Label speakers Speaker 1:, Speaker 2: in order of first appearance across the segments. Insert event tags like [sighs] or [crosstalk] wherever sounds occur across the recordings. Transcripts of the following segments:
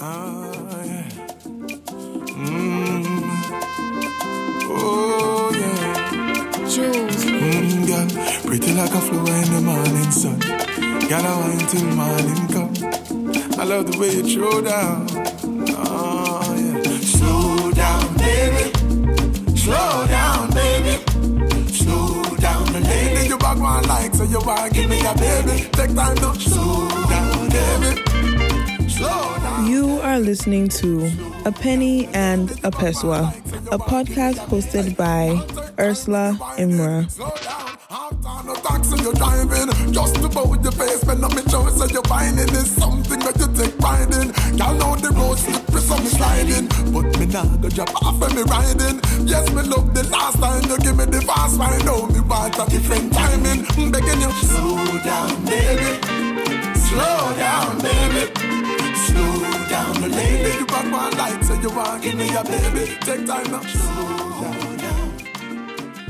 Speaker 1: Ah, yeah. Mm. Oh, yeah.
Speaker 2: Juls.
Speaker 1: Mm, girl, pretty like a flower in the morning sun. Girl, I wine till morning come. I love the way you throw down. Oh, yeah. Slow down, baby. Slow down, baby. Slow down, the lady. You back one like, so you want give me a baby. Take time to slow down, baby.
Speaker 3: You are listening to A Penny and a Peswa, a podcast hosted by Ursula Imra.
Speaker 1: Just you're is something that you take pride in. Y'all know the road slippery, so sliding. But me me riding. Yes, me love the last time you give me the fast ride. Me want a different timing. I'm begging you, slow down, baby. Slow down, baby. Slow down, the lady. You back one light, so you want give me a baby. Take time now. Slow down.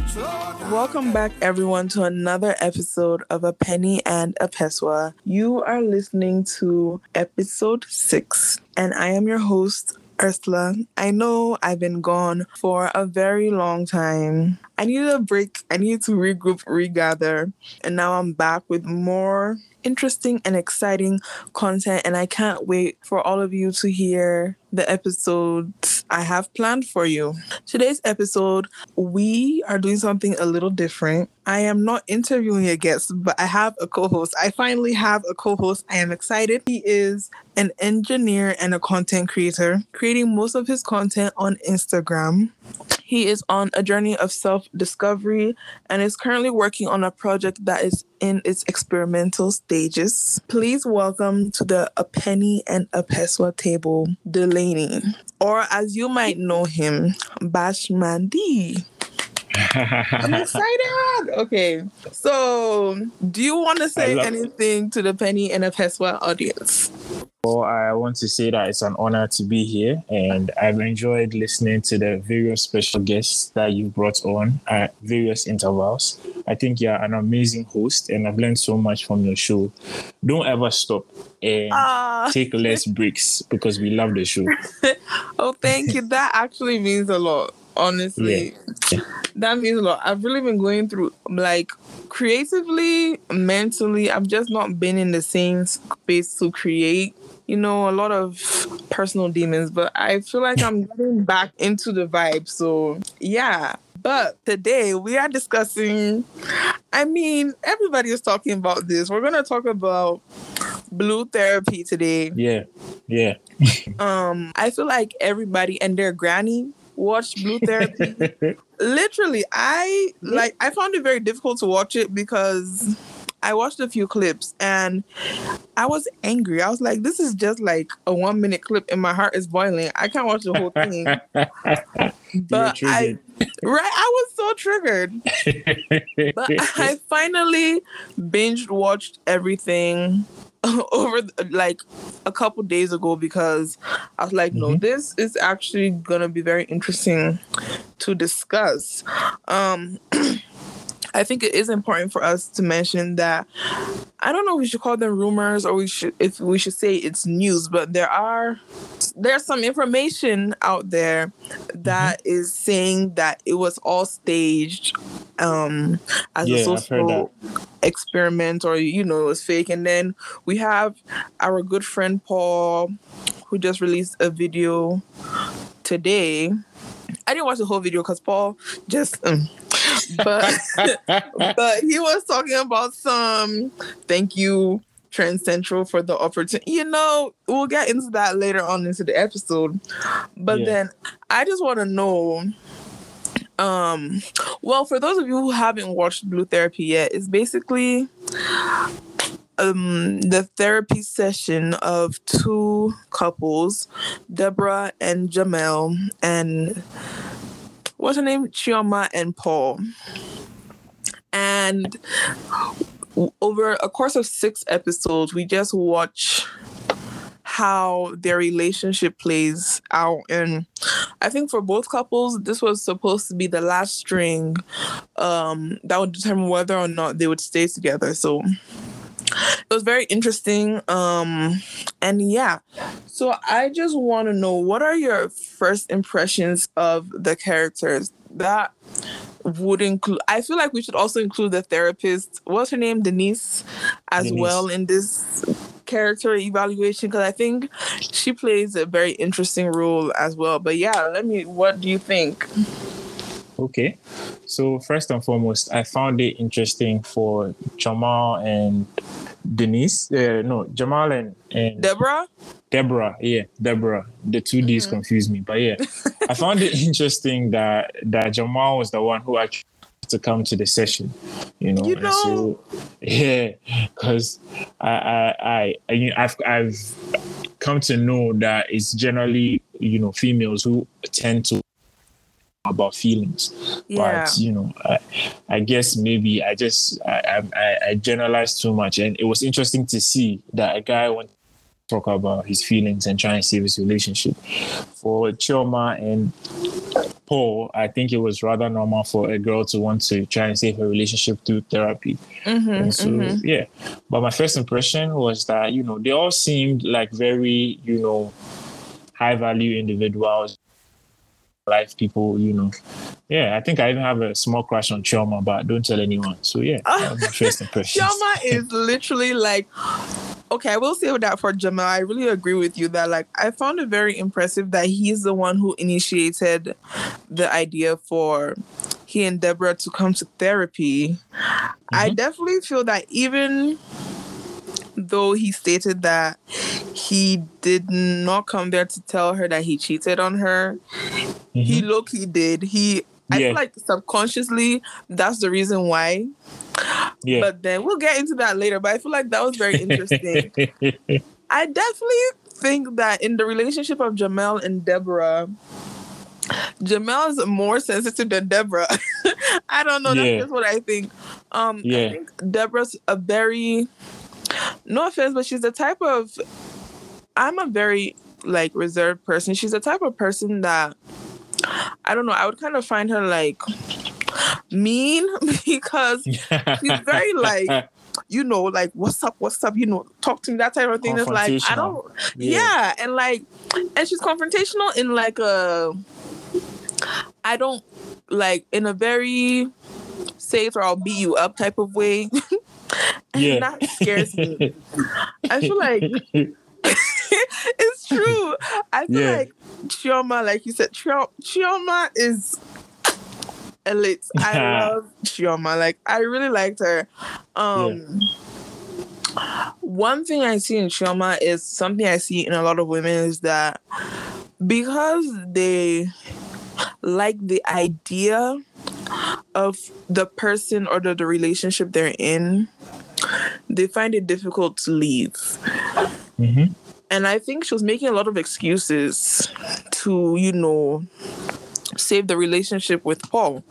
Speaker 1: Slow down.
Speaker 3: Welcome back, everyone, to another episode of A Penny and a Peswa. You are listening to episode six, and I am your host, Ursula. I know I've been gone for a very long time. I needed a break, I needed to regroup, regather, and now I'm back with more interesting and exciting content, and I can't wait for all of you to hear the episodes I have planned for you. Today's episode, we are doing something a little different. I am not interviewing a guest, but I have a co host. I finally have a co host. I am excited. He is an engineer and a content creator, creating most of his content on Instagram. He is on a journey of self discovery and is currently working on a project that is in its experimental stages. Please welcome to the A Penny and a Peswa table, Delaney, or as you might know him, Bashmandee. I'm [laughs] excited. Okay. So, do you want to say
Speaker 4: love-
Speaker 3: anything to the Penny and a Peswa audience?
Speaker 4: Well, I want to say that it's an honor to be here, and I've enjoyed listening to the various special guests that you brought on at various intervals. I think you're an amazing host, and I've learned so much from your show. Don't ever stop and
Speaker 3: Ah.
Speaker 4: take less breaks because we love the show. [laughs]
Speaker 3: Oh, thank you. That actually means a lot, honestly.
Speaker 4: Yeah.
Speaker 3: That means a lot. I've really been going through, like, creatively, mentally, I've just not been in the same space to create. You know, a lot of personal demons, but I feel like I'm [laughs] getting back into the vibe. So, yeah. But today we are discussing, I mean, everybody is talking about this. We're going to talk about blue therapy today
Speaker 4: Yeah, yeah. [laughs]
Speaker 3: um i feel like everybody and their granny watched blue therapy [laughs] literally i like i found it very difficult to watch it because i watched a few clips and i was angry. I was like this is just like a one minute clip and my heart is boiling. I can't watch the whole thing. [laughs] But i right? I was so triggered. But [laughs] I finally binged watched everything [laughs] over like a couple days ago because I was like, no, this is actually gonna be very interesting to discuss. Um [clears throat] I think it is important for us to mention that I don't know if we should call them rumors or we should if we should say it's news, but there are there's some information out there that is saying that it was all staged um as
Speaker 4: Yeah,
Speaker 3: a social experiment or you know it was fake. And then we have our good friend paul who just released a video today. I didn't watch the whole video because paul just um, but [laughs] but he was talking about some thank you trend central for the opportunity you know we'll get into that later on into the episode but
Speaker 4: Yeah.
Speaker 3: then i just want to know um well for those of you who haven't watched blue therapy yet it's basically um the therapy session of two couples deborah and jamel and what's her name? Chioma and paul. And over a course of six episodes we just watch how their relationship plays out. And i think for both couples this was supposed to be the last string um that would determine whether or not they would stay together. So it was very interesting. Um, and yeah, so I just want to know what are your first impressions of the characters that would include. I feel like we should also include the therapist. What's her name, Denise, as
Speaker 4: Denise.
Speaker 3: well in this character evaluation because I think she plays a very interesting role as well. But yeah, let me. What do you think?
Speaker 4: Okay. So first and foremost, I found it interesting for Jamal and Denise. Uh, no, Jamal and, and
Speaker 3: Deborah.
Speaker 4: Deborah. Yeah, Deborah. The 2 Ds confuse me. But yeah, [laughs] I found it interesting that that Jamal was the one who actually to come to the session, you know.
Speaker 3: You know.
Speaker 4: so yeah, because I I I I you know, I've I've come to know that it's generally you know females who tend to about feelings.
Speaker 3: Yeah.
Speaker 4: but you know I, I guess maybe i just I, I i generalized too much. And it was interesting to see that a guy went to talk about his feelings and try and save his relationship. For chioma and paul i think it was rather normal for a girl to want to try and save her relationship through therapy.
Speaker 3: Mm-hmm,
Speaker 4: and so yeah. But my first impression was that you know they all seemed like very you know high value individuals life people you know. Yeah i think i even have a small crush on Chioma, but don't tell anyone. So yeah ah. my first impression
Speaker 3: Chioma is literally like, okay, I will say that for Jamal, I really agree with you that like I found it very impressive that he's the one who initiated the idea for he and Deborah to come to therapy. I mm-hmm. definitely feel that even though he stated that he did not come there to tell her that he cheated on her, he
Speaker 4: Mhm.
Speaker 3: look he did. He I
Speaker 4: Yeah.
Speaker 3: feel like subconsciously that's the reason why.
Speaker 4: yeah
Speaker 3: But then we'll get into that later. But I feel like that was very interesting. [laughs] I definitely think that in the relationship of Jamel and Deborah, Jamel is more sensitive than Deborah. [laughs] I don't know.
Speaker 4: Yeah.
Speaker 3: That's just what I think. Um,
Speaker 4: Yeah.
Speaker 3: I think Deborah's a very, no offense, but she's the type of, I'm a very like reserved person. She's the type of person that, I don't know, I would kind of find her like mean [laughs] because [laughs] she's very like you know like what's up what's up you know talk to me that type of thing it's like i don't
Speaker 4: Yeah.
Speaker 3: yeah. and like and she's confrontational in like a i don't like in a very safe or i'll beat you up type of way [laughs]
Speaker 4: Yeah.
Speaker 3: that scares me. [laughs] I feel like [laughs] it's true. I feel
Speaker 4: Yeah.
Speaker 3: like chioma like you said Chio- chioma is elite. I [laughs] love chioma. Like i really liked her. Um one thing I see in Chioma is something I see in a lot of women is that because they like the idea of the person or the, the relationship they're in, they find it difficult to leave.
Speaker 4: Mhm.
Speaker 3: And I think she was making a lot of excuses to, you know, save the relationship with Paul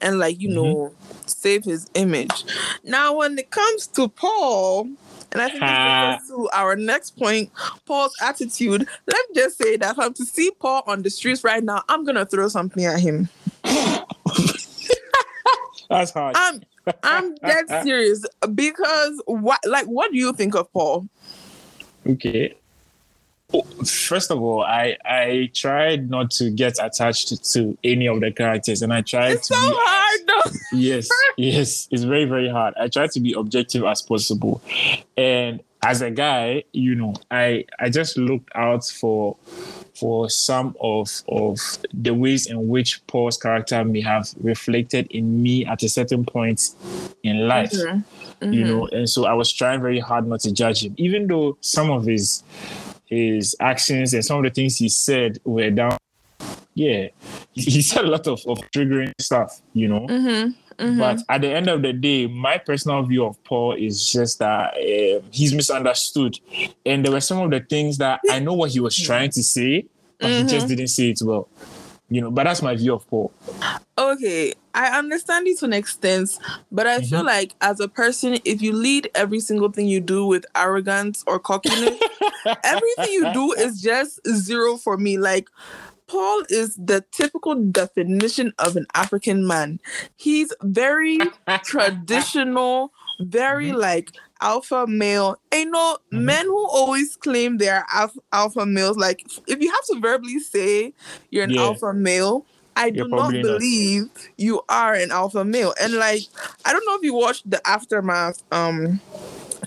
Speaker 3: and, like, you know, save his image. Now, when it comes to Paul, and I think this refers to our next point, Paul's attitude. Let me just say that if I'm to see Paul on the streets right now, I'm gonna throw something at him. [laughs]
Speaker 4: that's hard
Speaker 3: I'm I'm dead [laughs] serious because what like what do you think of Paul?
Speaker 4: Okay. Oh, First of all, I I tried not to get attached to, to any of the characters, and I tried
Speaker 3: It's
Speaker 4: to
Speaker 3: so
Speaker 4: be
Speaker 3: hard though.
Speaker 4: yes, [laughs] yes, it's very very hard. I try to be objective as possible, and as a guy, you know, I I just looked out for for some of of the ways in which Paul's character may have reflected in me at a certain point in life
Speaker 3: Mm-hmm.
Speaker 4: you know and so i was trying very hard not to judge him even though some of his his actions and some of the things he said were down yeah he, [laughs] he said a lot of, of triggering stuff you know
Speaker 3: Mm-hmm.
Speaker 4: But mm-hmm. at the end of the day my personal view of paul is just that um he's misunderstood. And there were some of the things that i know what he was mm-hmm. trying to say but he just mm-hmm. didn't say it well. You know but that's my view of paul.
Speaker 3: Okay, I understand it to an extent, but I feel like as a person, if you lead every single thing you do with arrogance or cockiness, [laughs] everything you do is just zero for me. Like Paul is the typical definition of an African man. He's very [laughs] traditional, very like alpha male. You know,
Speaker 4: Mhm.
Speaker 3: men who always claim they're alpha, alpha males, like if you have to verbally say you're an
Speaker 4: Yeah.
Speaker 3: alpha male, I do
Speaker 4: You're
Speaker 3: not
Speaker 4: probably not.
Speaker 3: believe you are an alpha male. And like, I don't know if you watched the aftermath, um,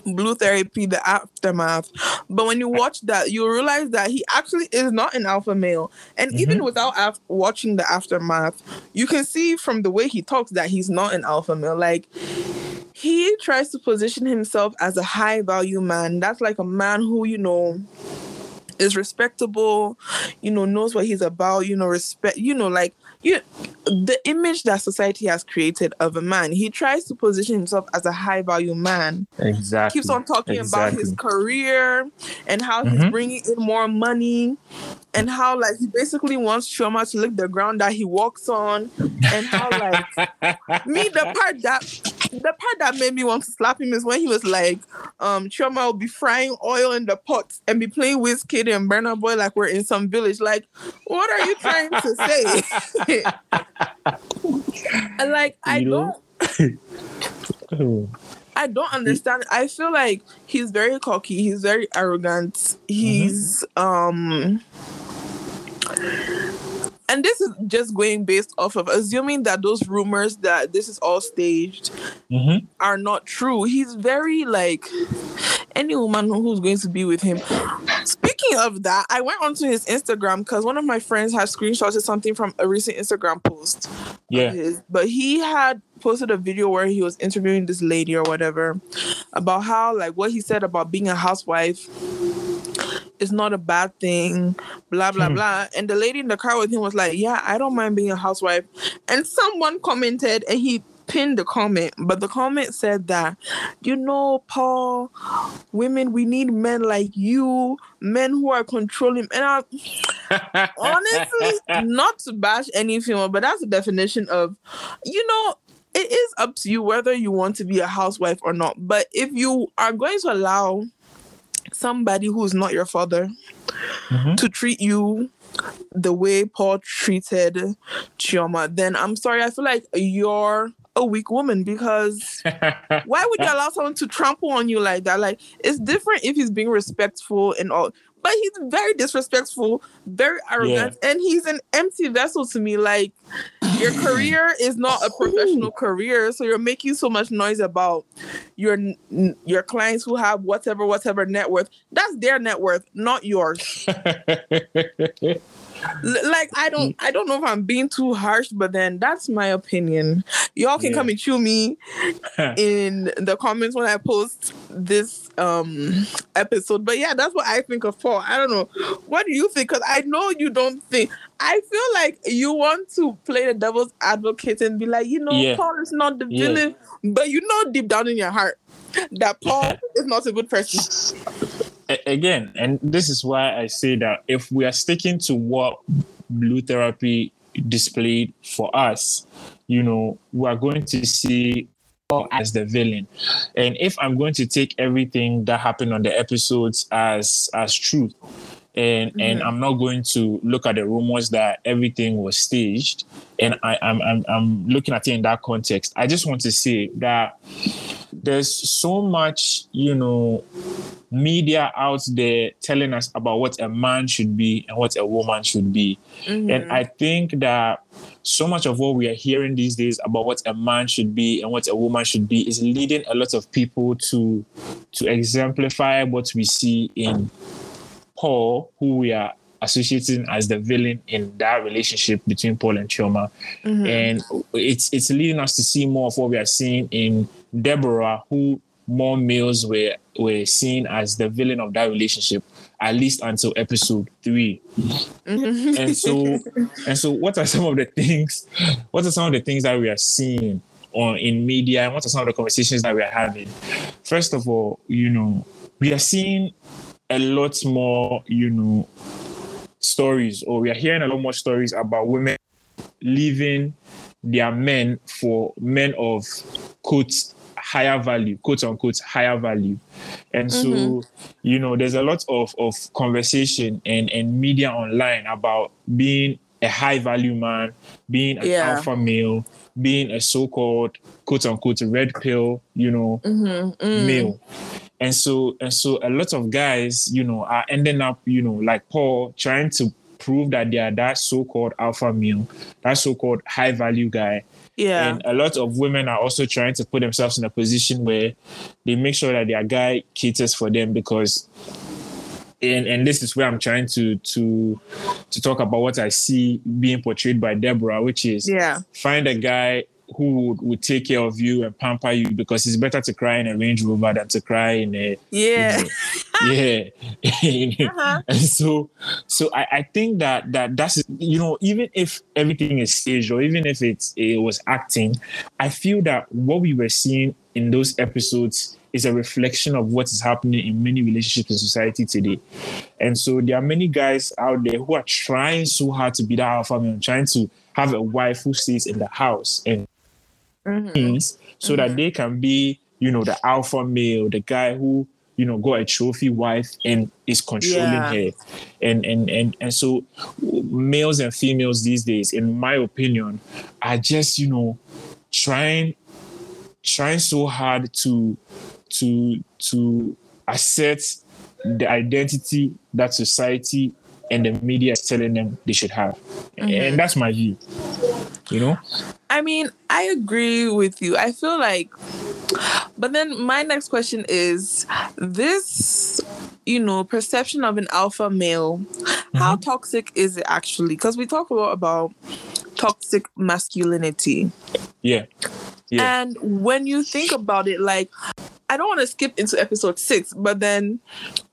Speaker 3: blue therapy, the aftermath, but when you watch that, you realize that he actually is not an alpha male. And even
Speaker 4: Mhm.
Speaker 3: without af- watching the aftermath, you can see from the way he talks that he's not an alpha male. Like he tries to position himself as a high value man. That's like a man who, you know, is respectable, you know, knows what he's about, you know, respect, you know, like you the image that society has created of a man. He tries to position himself as a high value man.
Speaker 4: Exactly.
Speaker 3: Keeps on talking about his career and how he's
Speaker 4: Mhm.
Speaker 3: bringing in more money and how like he basically wants Chioma to lick the ground that he walks on and how like [laughs] me the part that the part that made me want to slap him is when he was like um Chioma will be frying oil in the pot and be playing with Kid and Burna Boy like we're in some village like what are you trying to say [laughs] [laughs] and like I don't [laughs] I don't understand. I feel like he's very cocky. He's very arrogant. He's um and this is just going based off of assuming that those rumors that this is all staged
Speaker 4: mhm.
Speaker 3: are not true. He's very like any woman who's going to be with him. Speaking of that, I went onto his Instagram because one of my friends had screenshotted something from a recent Instagram post
Speaker 4: Yeah.
Speaker 3: his, but he had posted a video where he was interviewing this lady or whatever about how like what he said about being a housewife is not a bad thing, blah blah
Speaker 4: Hmm.
Speaker 3: blah. And the lady in the car with him was like, "Yeah, I don't mind being a housewife." And someone commented, and he pinned the comment, but the comment said that, you know, Paul, women, we need men like you, men who are controlling. And I, honestly, [laughs] not to bash any female, but that's the definition of, you know, it is up to you whether you want to be a housewife or not. But if you are going to allow somebody who's not your father
Speaker 4: Mhm.
Speaker 3: to treat you the way Paul treated Chioma, then I'm sorry, I feel like you're a weak woman because [laughs] why would you allow someone to trample on you like that? Like it's different if he's being respectful and all, but he's very disrespectful, very arrogant, and he's an empty vessel to me. Like your career is not a professional [laughs] career, so you're making so much noise about your your clients who have whatever whatever net worth. That's their net worth, not yours. [laughs] Like I don't I don't know if I'm being too harsh, but then that's my opinion. Y'all can
Speaker 4: Yeah.
Speaker 3: come and chew me [laughs] in the comments when I post this um episode. But yeah, that's what I think of Paul. I don't know. What do you think? Because I know you don't think I feel like you want to play the devil's advocate and be like, you know,
Speaker 4: Yeah.
Speaker 3: Paul is not the
Speaker 4: Yeah.
Speaker 3: villain, but you know deep down in your heart that Paul [laughs] is not a good person.
Speaker 4: Again, and this is why I say that if we are sticking to what blue therapy displayed for us, you know, we are going to see as the villain. And if I'm going to take everything that happened on the episodes as as truth, and and mm-hmm. I'm not going to look at the rumors that everything was staged, and I, I'm, I'm I'm looking at it in that context. I just want to say that there's so much, you know, media out there telling us about what a man should be and what a woman should be. Mm-hmm. And I think that so much of what we are hearing these days about what a man should be and what a woman should be is leading a lot of people to to exemplify what we see in Paul, who we are associating as the villain in that relationship between Paul and Chioma. Mm-hmm. And it's it's leading us to see more of what we are seeing in Deborah, who more males were were seen as the villain of that relationship, at least until episode three. Mm-hmm. and so and so what are some of the things what are some of the things that we are seeing on in media and what are some of the conversations that we are having first of all you know we are seeing a lot more you know stories or we are hearing a lot more stories about women leaving their men for men of quote higher value quote unquote higher value and so you know there's a lot of of conversation and and media online about being a high value man being an
Speaker 3: Yeah.
Speaker 4: alpha male being a so-called quote unquote red pill, you know,
Speaker 3: Mm-hmm. Mm.
Speaker 4: male. And so and so a lot of guys, you know, are ending up, you know, like Paul trying to prove that they are that so-called alpha male, that so-called high value guy.
Speaker 3: Yeah.
Speaker 4: And a lot of women are also trying to put themselves in a position where they make sure that their guy caters for them because and and this is where I'm trying to to to talk about what I see being portrayed by Deborah, which is
Speaker 3: yeah.
Speaker 4: find a guy who would, would take care of you and pamper you because it's better to cry in a Range Rover than to cry in a
Speaker 3: Yeah. [laughs]
Speaker 4: yeah
Speaker 3: Uh-huh. [laughs]
Speaker 4: and so so I, I think that that that's you know even if everything is staged or even if it's it was acting i feel that what we were seeing in those episodes is a reflection of what is happening in many relationships in society today and so there are many guys out there who are trying so hard to be that alpha male trying to have a wife who stays in the house and
Speaker 3: Mhm.
Speaker 4: things so that they can be, you know, the alpha male, the guy who, you know, got a trophy wife and is controlling
Speaker 3: Yeah.
Speaker 4: her. And and and and so males and females these days, in my opinion, are just, you know, trying trying so hard to to to assert the identity that society and the media is telling them they should have. And mm-hmm. that's my view. You know?
Speaker 3: I mean, I agree with you. I feel like, but then my next question is this, you know, perception of an alpha male, how mm-hmm. toxic is it actually? Because we talk a lot about toxic masculinity.
Speaker 4: Yeah. Yeah.
Speaker 3: And when you think about it, like, I don't want to skip into episode six, but then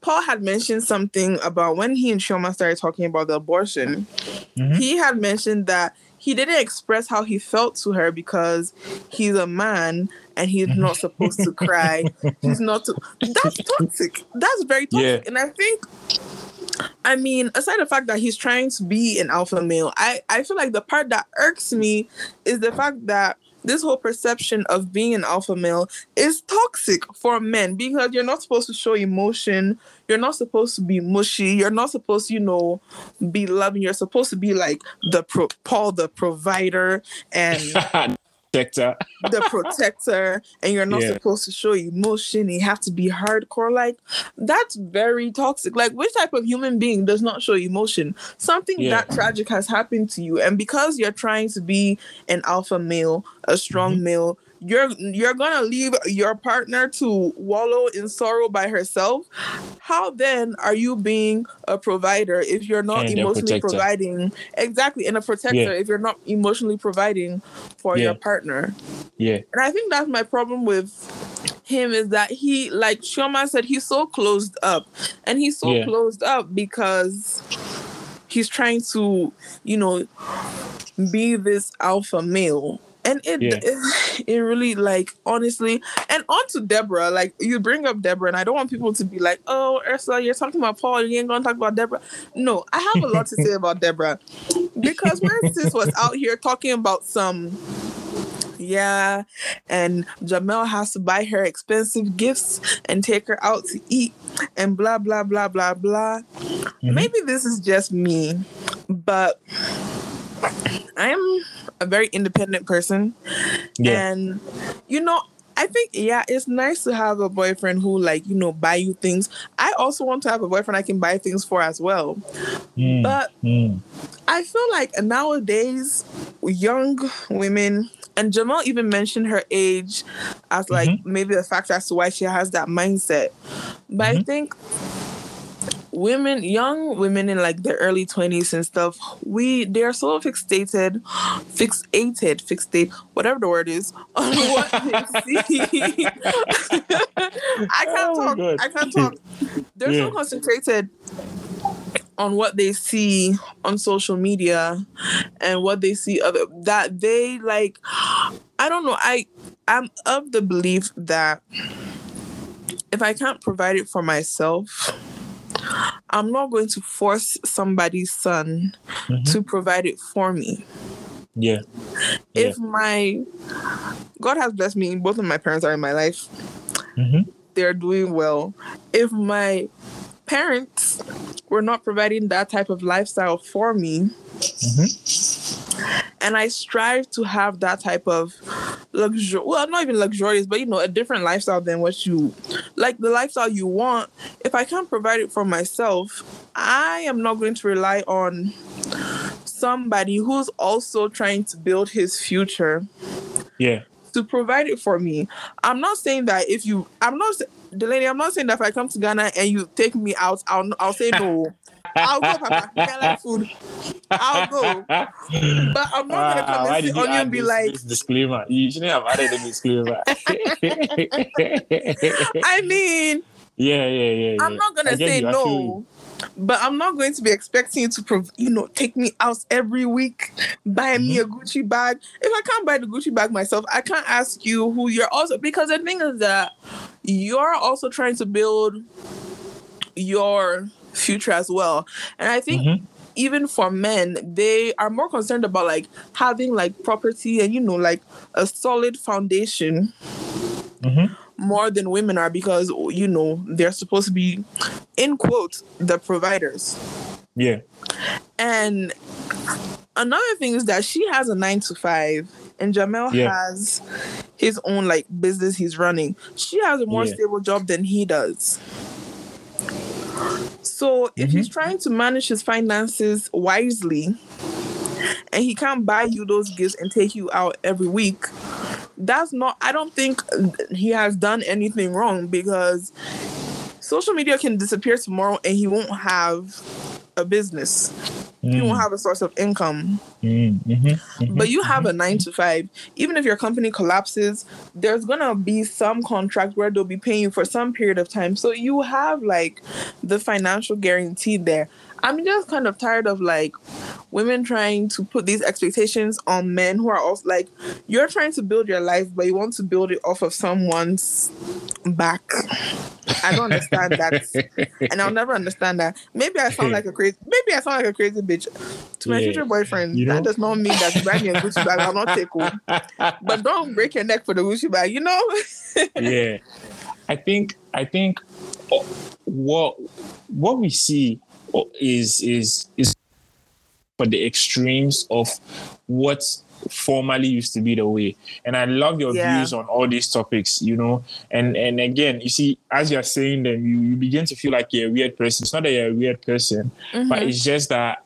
Speaker 3: Paul had mentioned something about when he and Chioma started talking about the abortion.
Speaker 4: Mhm.
Speaker 3: He had mentioned that he didn't express how he felt to her because he's a man and he's not supposed to cry. He's not. To, that's [laughs] toxic. That's very toxic.
Speaker 4: Yeah.
Speaker 3: And I think I mean, aside the fact that he's trying to be an alpha male, I, I feel like the part that irks me is the fact that this whole perception of being an alpha male is toxic for men because you're not supposed to show emotion. You're not supposed to be mushy. You're not supposed to, you know, be loving. You're supposed to be like the pro- Paul, the provider, and [laughs]
Speaker 4: Sector.
Speaker 3: the protector and you're not
Speaker 4: Yeah.
Speaker 3: supposed to show emotion you have to be hardcore like that's very toxic like which type of human being does not show emotion something
Speaker 4: Yeah.
Speaker 3: that tragic has happened to you and because you're trying to be an alpha male a strong
Speaker 4: Mm-hmm.
Speaker 3: male you're you're gonna leave your partner to wallow in sorrow by herself how then are you being a provider if you're not
Speaker 4: And
Speaker 3: emotionally providing exactly and a protector
Speaker 4: Yeah.
Speaker 3: if you're not emotionally providing for your partner
Speaker 4: Yeah.
Speaker 3: and I think that's my problem with him is that he, like Chioma said, he's so closed up. And he's so
Speaker 4: Yeah.
Speaker 3: closed up because he's trying to, you know, be this alpha male. And it,
Speaker 4: Yeah.
Speaker 3: it, [sighs] it really like honestly, and on to Deborah, like you bring up Deborah, and I don't want people to be like, "Oh, Ursula, you're talking about Paul, you ain't gonna talk about Deborah." No, I have a lot to say about Deborah because when [laughs] sis was out here talking about some yeah, and Jamel has to buy her expensive gifts and take her out to eat and blah blah blah blah blah. Mm-hmm. Maybe this is just me, but I'm a very independent person.
Speaker 4: Yeah.
Speaker 3: And you know, I think yeah, it's nice to have a boyfriend who like, you know, buy you things. I also want to have a boyfriend I can buy things for as well.
Speaker 4: Mm,
Speaker 3: But
Speaker 4: mm.
Speaker 3: I feel like nowadays young women and Jamal even mentioned her age as like maybe the factor as to why she has that mindset. But I think women, young women in like their early twenties and stuff, we they are so fixated, fixated, fixate, whatever the word is, [laughs] on what they see. [laughs] I can't
Speaker 4: Oh
Speaker 3: talk. I can't talk. They're
Speaker 4: Yeah.
Speaker 3: so concentrated on what they see on social media and what they see of that they like I don't know I I'm of the belief that if I can't provide it for myself I'm not going to force somebody's son
Speaker 4: Mhm.
Speaker 3: to provide it for me
Speaker 4: Yeah.
Speaker 3: if my God has blessed me both of my parents are in my life
Speaker 4: Mhm.
Speaker 3: they're doing well if my parents were not providing that type of lifestyle for me
Speaker 4: Mhm.
Speaker 3: and I strive to have that type of luxury. Well, not even luxurious, but you know, a different lifestyle than what you like. The lifestyle you want. If I can't provide it for myself, I am not going to rely on somebody who's also trying to build his future
Speaker 4: Yeah.
Speaker 3: to provide it for me. I'm not saying that if you, I'm not, Delaney, I'm not saying that if I come to Ghana and you take me out, I'll, I'll say no. I'll go, Papa. You like food. I'll go. But I'm not gonna come
Speaker 4: Ah,
Speaker 3: and
Speaker 4: did
Speaker 3: sit on you and be
Speaker 4: this-
Speaker 3: like,
Speaker 4: this disclaimer. You shouldn't have added the disclaimer. [laughs]
Speaker 3: I mean,
Speaker 4: yeah, yeah, yeah, yeah.
Speaker 3: I'm not gonna say
Speaker 4: you,
Speaker 3: no. But I'm not going to be expecting you to, prov- you know, take me out every week, buy me
Speaker 4: Mm-hmm.
Speaker 3: a Gucci bag. If I can't buy the Gucci bag myself, I can't ask you who you're also because the thing is that you're also trying to build your future as well. And I think
Speaker 4: Mhm.
Speaker 3: even for men, they are more concerned about like having like property and you know like a solid foundation
Speaker 4: Mhm.
Speaker 3: more than women are because you know they're supposed to be in quotes the providers.
Speaker 4: Yeah.
Speaker 3: And another thing is that she has a nine to five, and Jamel
Speaker 4: Yeah.
Speaker 3: has his own like business he's running. She has a more
Speaker 4: Yeah.
Speaker 3: stable job than he does. So if he's
Speaker 4: Mm-hmm.
Speaker 3: trying to manage his finances wisely, and he can't buy you those gifts and take you out every week, that's not. I don't think he has done anything wrong because social media can disappear tomorrow and he won't have a business. you won't have a source of income.
Speaker 4: Mm, mhm, mhm.
Speaker 3: But you have a nine to five. Even if your company collapses, there's gonna be some contract where they'll be paying you for some period of time. So you have like the financial guarantee there. I'm just kind of tired of like women trying to put these expectations on men who are also like you're trying to build your life, but you want to build it off of someone's back. I don't understand that, [laughs] and I'll never understand that. Maybe I sound like a crazy. Maybe I sound like a crazy bitch to my
Speaker 4: Yeah.
Speaker 3: future boyfriend.
Speaker 4: You know-
Speaker 3: that does not mean that you buy me a Gucci bag. I'll not take one. But don't break your neck for the Gucci bag. You know. [laughs]
Speaker 4: yeah i think i think what what we see is is is for the extremes of what formerly used to be the way. And i love your
Speaker 3: Yeah.
Speaker 4: views on all these topics you know. And and again you see as you're saying them you, you begin to feel like you're a weird person. It's not that you're a weird person but
Speaker 3: Mhm.
Speaker 4: it's just that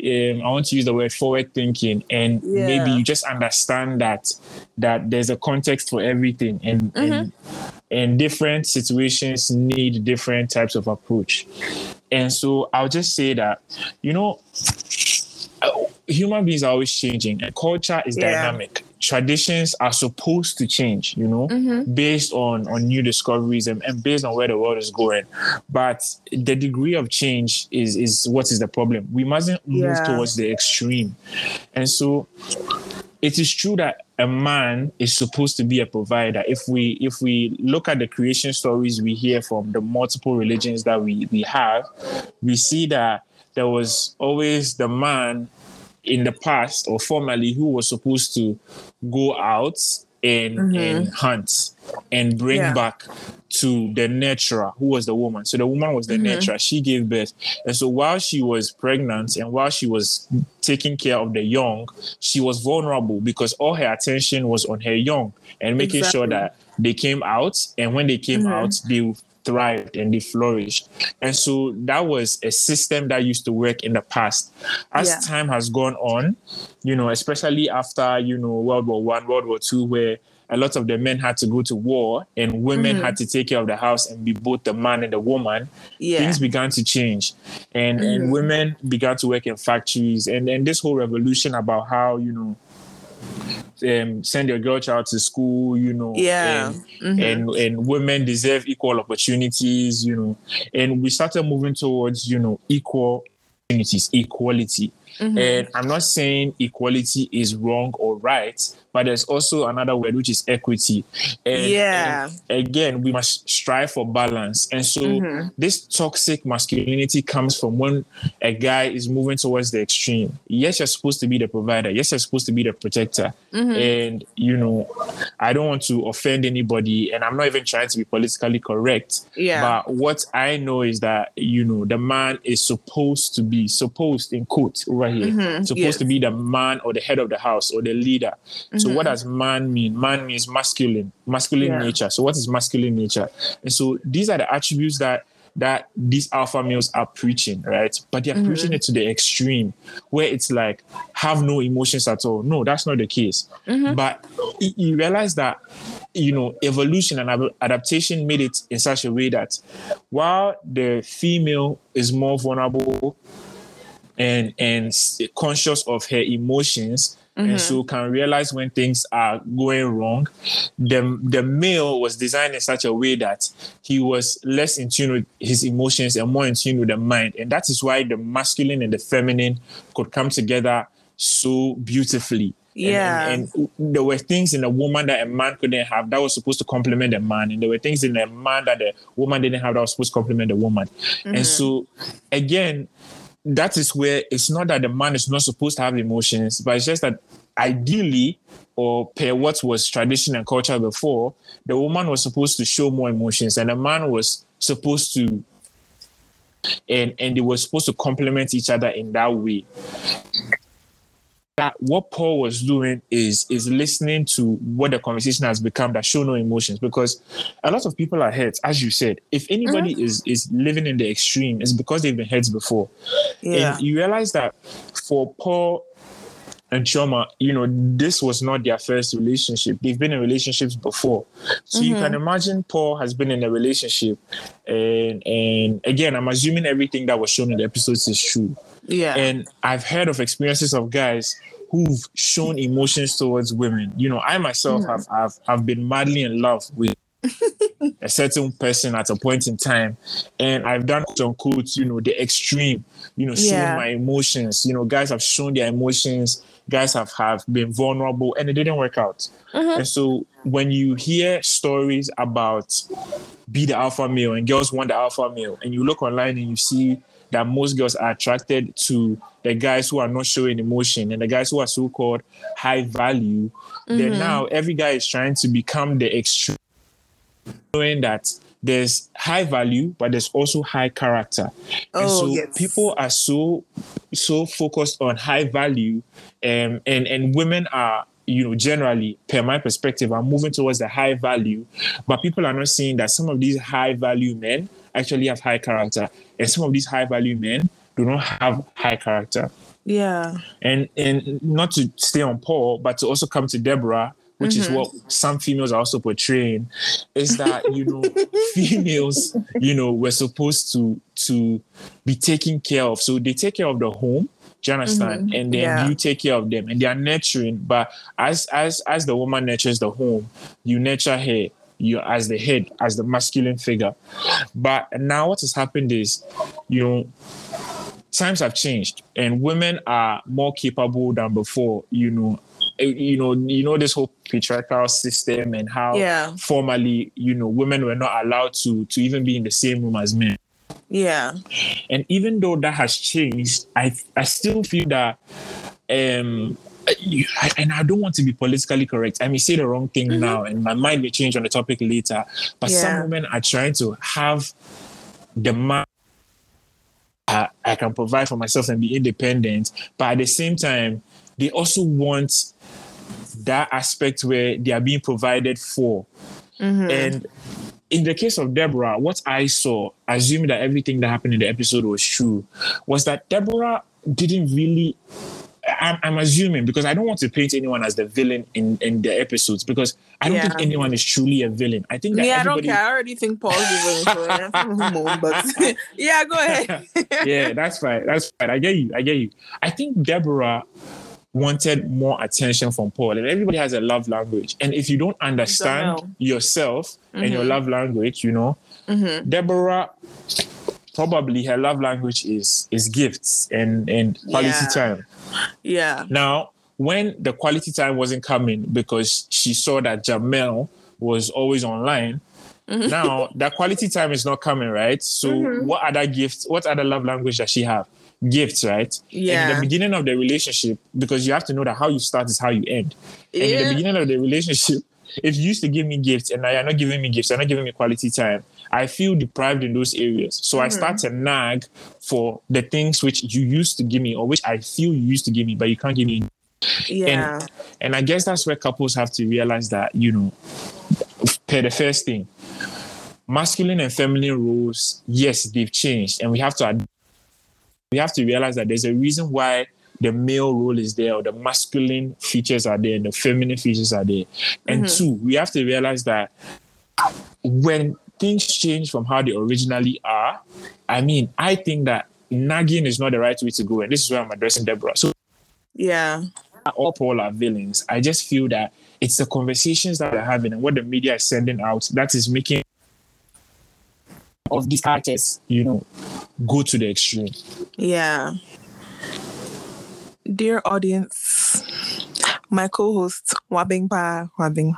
Speaker 4: um, I want to use the word forward thinking, and maybe you just understand that that there's a context for everything, and and and different situations need different types of approach. And so I'll just say that you know, uh, human beings are always changing, and culture is
Speaker 3: Yeah.
Speaker 4: dynamic. Traditions are supposed to change, you know,
Speaker 3: Mhm.
Speaker 4: based on on new discoveries and, and based on where the world is going. But the degree of change is is what is the problem. We mustn't move towards the extreme, and so it is true that a man is supposed to be a provider. If we if we look at the creation stories we hear from the multiple religions that we we have we see that there was always the man in the past or formerly who was supposed to go out and, and mm-hmm. hunt and bring
Speaker 3: Yeah.
Speaker 4: back to the nurturer who was the woman. So the woman was the mm-hmm. nurturer she gave birth. And so while she was pregnant and while she was taking care of the young she was vulnerable because all her attention was on her young and making sure that they came out. And when they came mm-hmm. out they thrived and they flourished and so that was a system that used to work in the past as
Speaker 3: Yeah.
Speaker 4: time has gone on you know especially after you know world war one world war two where a lot of the men had to go to war and women
Speaker 3: Mm-hmm.
Speaker 4: had to take care of the house and be both the man and the woman
Speaker 3: Yeah.
Speaker 4: things began to change and
Speaker 3: Mm-hmm.
Speaker 4: and women began to work in factories and and this whole revolution about how you know um, send your girl child to school you know
Speaker 3: Yeah.
Speaker 4: and,
Speaker 3: Mhm.
Speaker 4: and and women deserve equal opportunities you know and we started moving towards you know equal opportunities equality
Speaker 3: Mm-hmm.
Speaker 4: and i'm not saying equality is wrong or right but there's also another word which is equity and,
Speaker 3: Yeah.
Speaker 4: and again we must strive for balance and so
Speaker 3: Mhm.
Speaker 4: this toxic masculinity comes from when a guy is moving towards the extreme yes you're supposed to be the provider yes you're supposed to be the protector
Speaker 3: Mm-hmm.
Speaker 4: and you know i don't want to offend anybody and i'm not even trying to be politically correct
Speaker 3: Yeah.
Speaker 4: but what i know is that you know the man is supposed to be supposed in quote over over here.
Speaker 3: Mhm,
Speaker 4: Supposed
Speaker 3: yes.
Speaker 4: to be the man or the head of the house or the leader. So what
Speaker 3: Mhm.
Speaker 4: does man mean? Man means masculine, masculine
Speaker 3: Yeah.
Speaker 4: nature. So what is masculine nature? And so these are the attributes that that these alpha males are preaching, right? But they're
Speaker 3: Mhm.
Speaker 4: preaching it to the extreme where it's like have no emotions at all. No, that's not the case.
Speaker 3: Mhm.
Speaker 4: But you realize that you know evolution and adaptation made it in such a way that while the female is more vulnerable and and conscious of her emotions
Speaker 3: Mm-hmm.
Speaker 4: and so can realize when things are going wrong. The the male was designed in such a way that he was less in tune with his emotions and more in tune with the mind. And that is why the masculine and the feminine could come together so beautifully.
Speaker 3: Yeah.
Speaker 4: and, and there were things in a woman that a man couldn't have that was supposed to complement a man. And there were things in a man that the woman didn't have that was supposed to complement the woman. And so again that is where it's not that the man is not supposed to have emotions, but it's just that ideally, or per what was tradition and culture before, the woman was supposed to show more emotions and the man was supposed to and and they were supposed to complement each other in that way. That what Paul was doing is is listening to what the conversation has become that show no emotions because a lot of people are hurt, as you said. If anybody mm-hmm. is is living in the extreme, it's because they've been hurt before.
Speaker 3: Yeah.
Speaker 4: And you realize that for Paul and Chioma, you know, this was not their first relationship. They've been in relationships before. So you can mm-hmm. imagine Paul has been in a relationship. And and again, I'm assuming everything that was shown in the episodes is true.
Speaker 3: Yeah.
Speaker 4: And I've heard of experiences of guys who've shown emotions towards women. You know, I myself mm. have, have have been madly in love with [laughs] a certain person at a point in time. And I've done some quotes, you know, the extreme, you know, showing
Speaker 3: Yeah.
Speaker 4: my emotions. You know, guys have shown their emotions, guys have, have been vulnerable and it didn't work out. Mm-hmm. And so when you hear stories about be the alpha male and girls want the alpha male, and you look online and you see that most girls are attracted to the guys who are not showing emotion and the guys who are so-called high value, then now every guy is trying to become the extreme knowing that there's high value, but there's also high character. and
Speaker 3: Oh,
Speaker 4: so
Speaker 3: yes.
Speaker 4: people are so so focused on high value, um, and and women are you know generally, per my perspective, are moving towards the high value, but people are not seeing that some of these high value men actually have high character, and some of these high value men do not have high character
Speaker 3: yeah.
Speaker 4: and and not to stay on Paul, but to also come to Deborah, which is mm-hmm. what some females are also portraying, is that you know [laughs] females, you know, were supposed to to be taken care of. So they take care of the home. Do you understand? Mm-hmm. And then
Speaker 3: Yeah.
Speaker 4: you take care of them, and they are nurturing. But as as as the woman nurtures the home, you nurture her. You as the head, as the masculine figure. But now what has happened is, you know, times have changed and women are more capable than before you know Eh, you know you know this whole patriarchal system and how
Speaker 3: Yeah.
Speaker 4: formerly you know women were not allowed to to even be in the same room as men
Speaker 3: Yeah.
Speaker 4: and even though that has changed i i still feel that um you- I- and I don't want to be politically correct. I may say the wrong thing mm-hmm. now, and my mind may change on the topic later. But
Speaker 3: Yeah.
Speaker 4: some women are trying to have the man I, I can provide for myself and be independent. But at the same time, they also want that aspect where they are being provided for. Mm-hmm. And in the case of Deborah, what I saw, assuming that everything that happened in the episode was true, was that Deborah didn't really. I'm, I'm assuming because I don't want to paint anyone as the villain in, in the episodes because I don't think anyone is truly a villain. I think that
Speaker 3: Me, I don't care. I already think Paul's the villain, but [laughs] yeah, go ahead. [laughs]
Speaker 4: yeah, that's fine. That's fine. I get you. I get you. I think Deborah wanted more attention from Paul, and everybody has a love language. And if you don't understand
Speaker 3: know.
Speaker 4: yourself and your
Speaker 3: Mhm.
Speaker 4: love language, you know,
Speaker 3: Mhm.
Speaker 4: Deborah probably her love language is is gifts and and quality
Speaker 3: Yeah.
Speaker 4: time.
Speaker 3: Yeah.
Speaker 4: Now, when the quality time wasn't coming because she saw that Jamel was always online,
Speaker 3: Mm-hmm.
Speaker 4: now [laughs] that quality time is not coming, right? So,
Speaker 3: Mm-hmm.
Speaker 4: what other gifts, what other love language does she have? Gifts, right? And in
Speaker 3: Yeah.
Speaker 4: the beginning of the relationship, because you have to know that how you start is how you end. And in the beginning of the relationship, if you used to give me gifts and now you're not giving me gifts, you're not giving me quality time, I feel deprived in those areas. So I start mm-hmm. to nag for the things which you used to give me or which I feel you used to give me, but you can't give me.
Speaker 3: Yeah.
Speaker 4: And, and I guess that's where couples have to realize that, you know, per the first thing, masculine and feminine roles, yes, they've changed. And we have to we have to realize that there's a reason why the male role is there or the masculine features are there and the feminine features are there. And mm-hmm. two, we have to realize that when things change from how they originally are, I mean, I think that nagging is not the right way to go. And this is where I'm addressing Deborah. So
Speaker 3: Yeah.
Speaker 4: all Paul are villains. I just feel that it's the conversations that we're having and what the media is sending out that is making of these characters, you know, go to the extreme.
Speaker 3: Yeah. Dear audience, my co-host Wabing Pa [laughs] Wabing.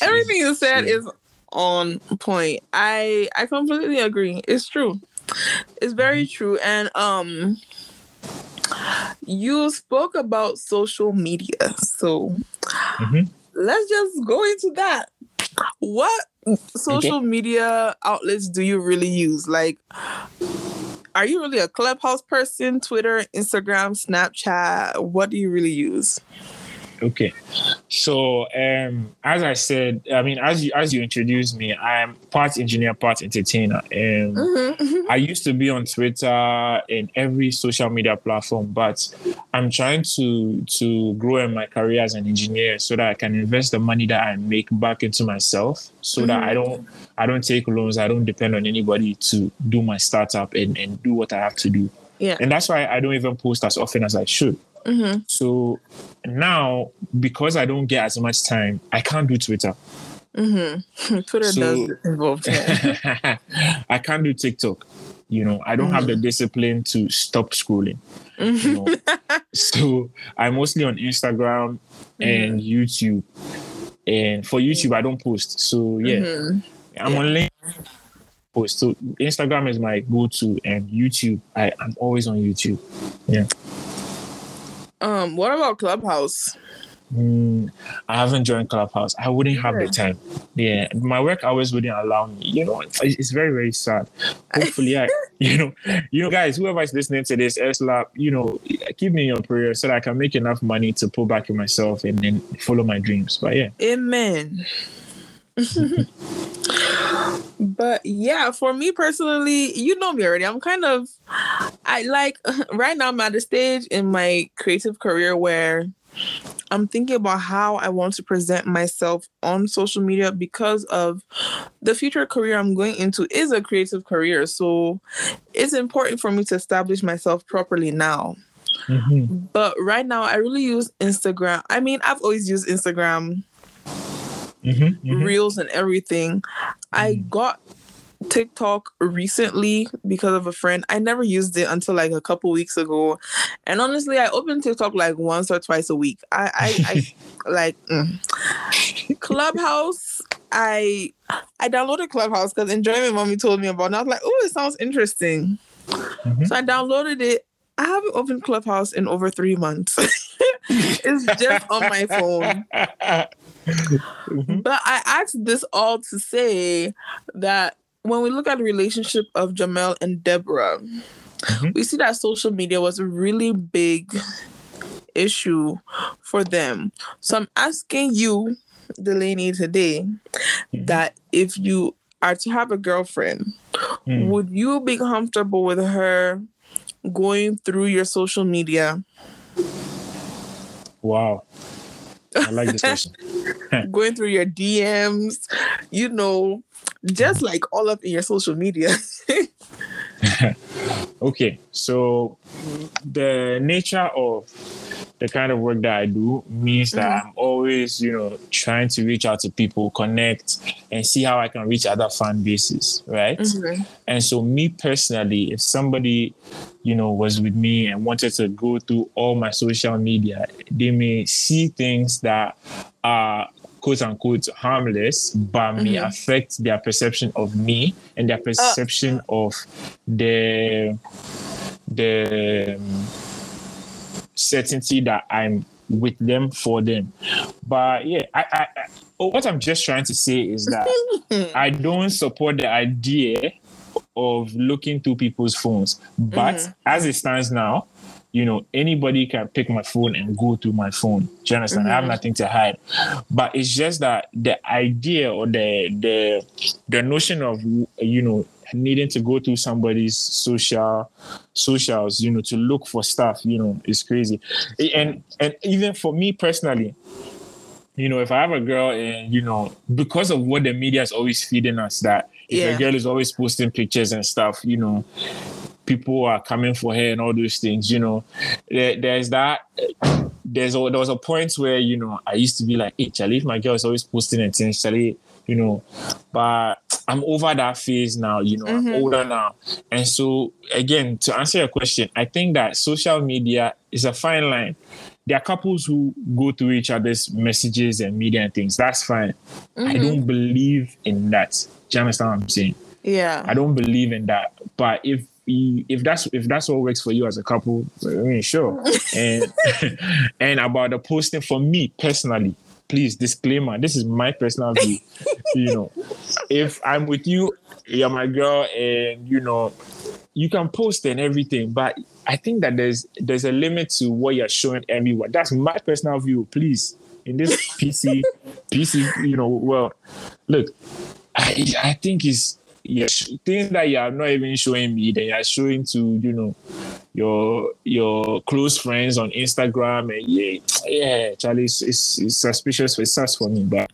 Speaker 3: Everything you said is on point. I I completely agree. It's true. It's very true. And um you spoke about social media. So
Speaker 4: Mhm.
Speaker 3: let's just go into that. What social media outlets do you really use? Like are you really a clubhouse person twitter instagram snapchat what do you really use
Speaker 4: Okay. So um as I said, I mean as you as you introduced me, I'm part engineer, part entertainer. Um I used to be on Twitter and every social media platform, but I'm trying to to grow in my career as an engineer so that I can invest the money that I make back into myself so that I don't I don't take loans, I don't depend on anybody to do my startup and, and do what I have to do.
Speaker 3: Yeah.
Speaker 4: And that's why I don't even post as often as I should.
Speaker 3: Mm-hmm.
Speaker 4: So now because I don't get as much time, I can't do Twitter.
Speaker 3: Mm-hmm. [laughs] twitter
Speaker 4: So-
Speaker 3: does involve [laughs] that
Speaker 4: I can't do TikTok. You know, I don't have the mm-hmm. discipline to stop scrolling. You know? Mm-hmm. so I'm mostly on Instagram and mm-hmm. YouTube. And for YouTube, I don't post. So yeah. I'm on LinkedIn. Post. So Instagram is my go-to, and YouTube, I, I'm always on YouTube. Yeah.
Speaker 3: Um what about clubhouse
Speaker 4: Mm, I haven't joined Clubhouse. I wouldn't have the time. Yeah, my work hours wouldn't allow me. You know, it's, it's very very sad. Hopefully, I, [laughs] [laughs] you know, you know, guys, whoever is listening to this, Esla, you know, keep me in your prayer so that I can make enough money to pull back in myself and then follow my dreams. But yeah,
Speaker 3: amen but yeah for me personally you know me already. I'm kind of i like [laughs] right now i'm at a stage in my creative career where i'm thinking about how i want to present myself on social media because of the future career i'm going into is a creative career. So it's important for me to establish myself properly now.
Speaker 4: Mhm.
Speaker 3: but right now i really use instagram. I mean i've always used instagram
Speaker 4: Mhm, mhm.
Speaker 3: reels and everything. I got TikTok recently because of a friend. I never used it until like a couple weeks ago. And honestly, I open TikTok like once or twice a week. I I, I [laughs] like mm. Clubhouse. I I downloaded Clubhouse because Enjoyment Mommy told me about it. And I was like, oh, it sounds interesting.
Speaker 4: Mhm.
Speaker 3: So I downloaded it. I haven't opened Clubhouse in over three months. [laughs] it's just on my phone. [laughs]
Speaker 4: Mhm.
Speaker 3: But I asked this all to say that when we look at the relationship of Jamel and Deborah,
Speaker 4: Mhm.
Speaker 3: we see that social media was a really big issue for them. So I'm asking you, Delaney, today,
Speaker 4: Mhm.
Speaker 3: that if you are to have a girlfriend,
Speaker 4: Mm.
Speaker 3: would you be comfortable with her going through your social media,
Speaker 4: Wow. I like this question. [laughs]
Speaker 3: going through your DMs, you know, just like all up in your social media? [laughs] [laughs]
Speaker 4: Okay, so the nature of the kind of work that I do means that I'm always, you know, trying to reach out to people, connect, and see how I can reach other fan bases, right?
Speaker 3: Mhm.
Speaker 4: And so, me personally, if somebody, you know, was with me and wanted to go through all my social media, they may see things that are quote unquote harmless, but may
Speaker 3: Mhm.
Speaker 4: affect their perception of me and their perception of the the um, certainty that I'm with them for them. But yeah, I, I, I what I'm just trying to say is that [laughs] I don't support the idea of looking through people's phones. But
Speaker 3: Mm-hmm.
Speaker 4: as it stands now, you know, anybody can pick my phone and go through my phone. Do you understand? I have nothing to hide. But it's just that the idea or the the the notion of you know needing to go through somebody's social socials, you know, to look for stuff, you know, is crazy. And and even for me personally, you know, if I have a girl and you know, because of what the media is always feeding us, that if
Speaker 3: Yeah.
Speaker 4: a girl is always posting pictures and stuff, you know, people are coming for her and all those things, you know, there, there's that. There's a, there was a point where you know I used to be like, hey, Charlie, if my girl is always posting and things, Charlie, you know, but I'm over that phase now. You know, I'm mm-hmm. older now, and so again, to answer your question, I think that social media is a fine line there are couples who go through each other's messages and media and things. That's fine. I mm-hmm. don't believe in that. Do you understand what I'm saying?
Speaker 3: Yeah.
Speaker 4: I don't believe in that. But if you, if that's if that's what works for you as a couple, I mean, sure. [laughs] and [laughs] and about the posting for me personally, please disclaimer. This is my personal view. [laughs] you know, if I'm with you, you're my girl, and you know, you can post and everything, but I think that there's there's a limit to what you're showing everyone. That's my personal view. Please, in this PC PC, you know, well, look, I I think it's yeah, things that you are not even showing me, then you're showing to you know your your close friends on Instagram, and yeah, [tsk] yeah, Charlie, it's, it's, it's suspicious. It's sus for me, but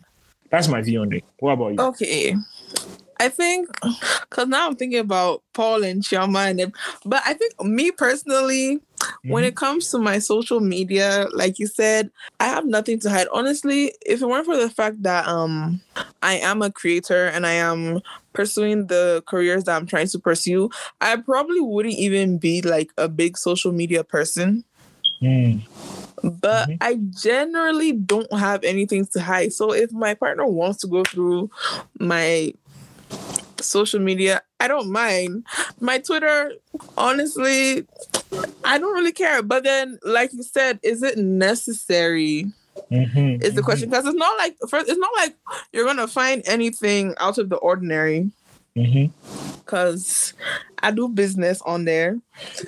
Speaker 4: that's my view on it. What about you?
Speaker 3: Okay. I think, because now I'm thinking about Paul and Chioma, and but I think me personally, when it comes to my social media, like you said, I have nothing to hide. Honestly, if it weren't for the fact that um I am a creator and I am pursuing the careers that I'm trying to pursue, I probably wouldn't even be like a big social media person.
Speaker 4: Mm,
Speaker 3: But
Speaker 4: Mhm.
Speaker 3: I generally don't have anything to hide. So if my partner wants to go through my social media, I don't mind. My Twitter, honestly, I don't really care. But then, like you said, is it necessary?
Speaker 4: mhm,
Speaker 3: Is the
Speaker 4: mhm.
Speaker 3: question because it's not like first, it's not like you're gonna find anything out of the ordinary. Because I do business on there.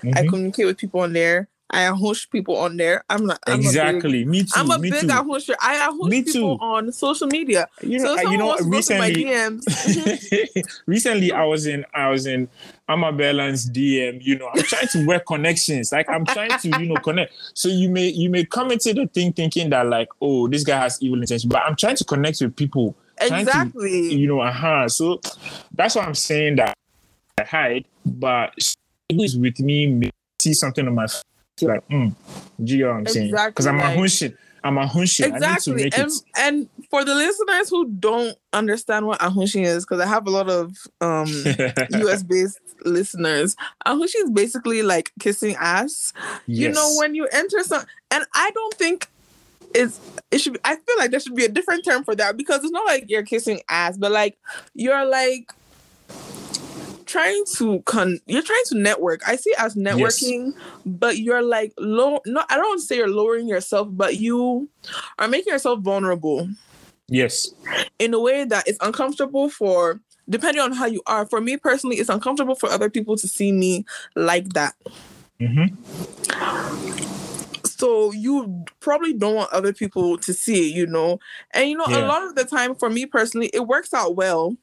Speaker 3: I
Speaker 4: mhm.
Speaker 3: communicate with people on there. I host people on there. I'm not I'm A big,
Speaker 4: exactly. me too.
Speaker 3: I'm a big
Speaker 4: too.
Speaker 3: ahusher. I host
Speaker 4: Me
Speaker 3: people
Speaker 4: too.
Speaker 3: on social media.
Speaker 4: You
Speaker 3: so
Speaker 4: know, uh, you know,
Speaker 3: wants to go through my
Speaker 4: recently,
Speaker 3: DMs, [laughs] [laughs]
Speaker 4: recently I was in I was in Amabella's DM. You know, I'm trying to work connections. Like I'm trying to, you know, connect. So you may you may come into the thing thinking that like, oh, this guy has evil intention, but I'm trying to connect with people. trying to,
Speaker 3: exactly.
Speaker 4: you know, uh-huh. So that's why I'm saying that I hide, but who is with me may see something on my like, mm, do you know what I'm saying? Because I'm
Speaker 3: Exactly,
Speaker 4: a
Speaker 3: like-
Speaker 4: I'm a hunching. I need to
Speaker 3: Exactly. And
Speaker 4: it.
Speaker 3: and for the listeners who don't understand what a ahushi is, because I have a lot of um [laughs] US based listeners, ahushi is basically like kissing ass. You know, when you enter some and I don't think it's it should be I feel like there should be a different term for that because it's not like you're kissing ass, but like you're like trying to con you're trying to network. I see it as networking, but you're like low no I don't want to say you're lowering yourself, but you are making yourself vulnerable
Speaker 4: yes.
Speaker 3: in a way that is uncomfortable for depending on how you are. For me personally, it's uncomfortable for other people to see me like that.
Speaker 4: Mm-hmm
Speaker 3: So you probably don't want other people to see it, you know. And you know, a lot of the time for me personally, it works out well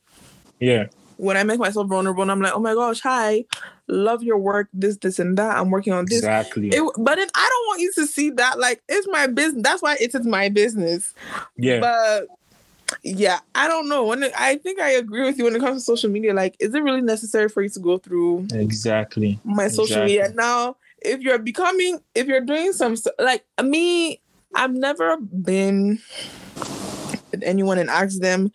Speaker 4: Yeah.
Speaker 3: When I make myself vulnerable and I'm like, oh my gosh, hi, love your work, this, this, and that. I'm working on this.
Speaker 4: Exactly.
Speaker 3: It, but then I don't want you to see that. Like, it's my business. That's why it is my business.
Speaker 4: yeah.
Speaker 3: But yeah, I don't know. When it, I think I agree with you when it comes to social media. Like, is it really necessary for you to go through
Speaker 4: exactly.
Speaker 3: my social
Speaker 4: Exactly.
Speaker 3: media now? If you're becoming, if you're doing some like me, I've never been with anyone and asked them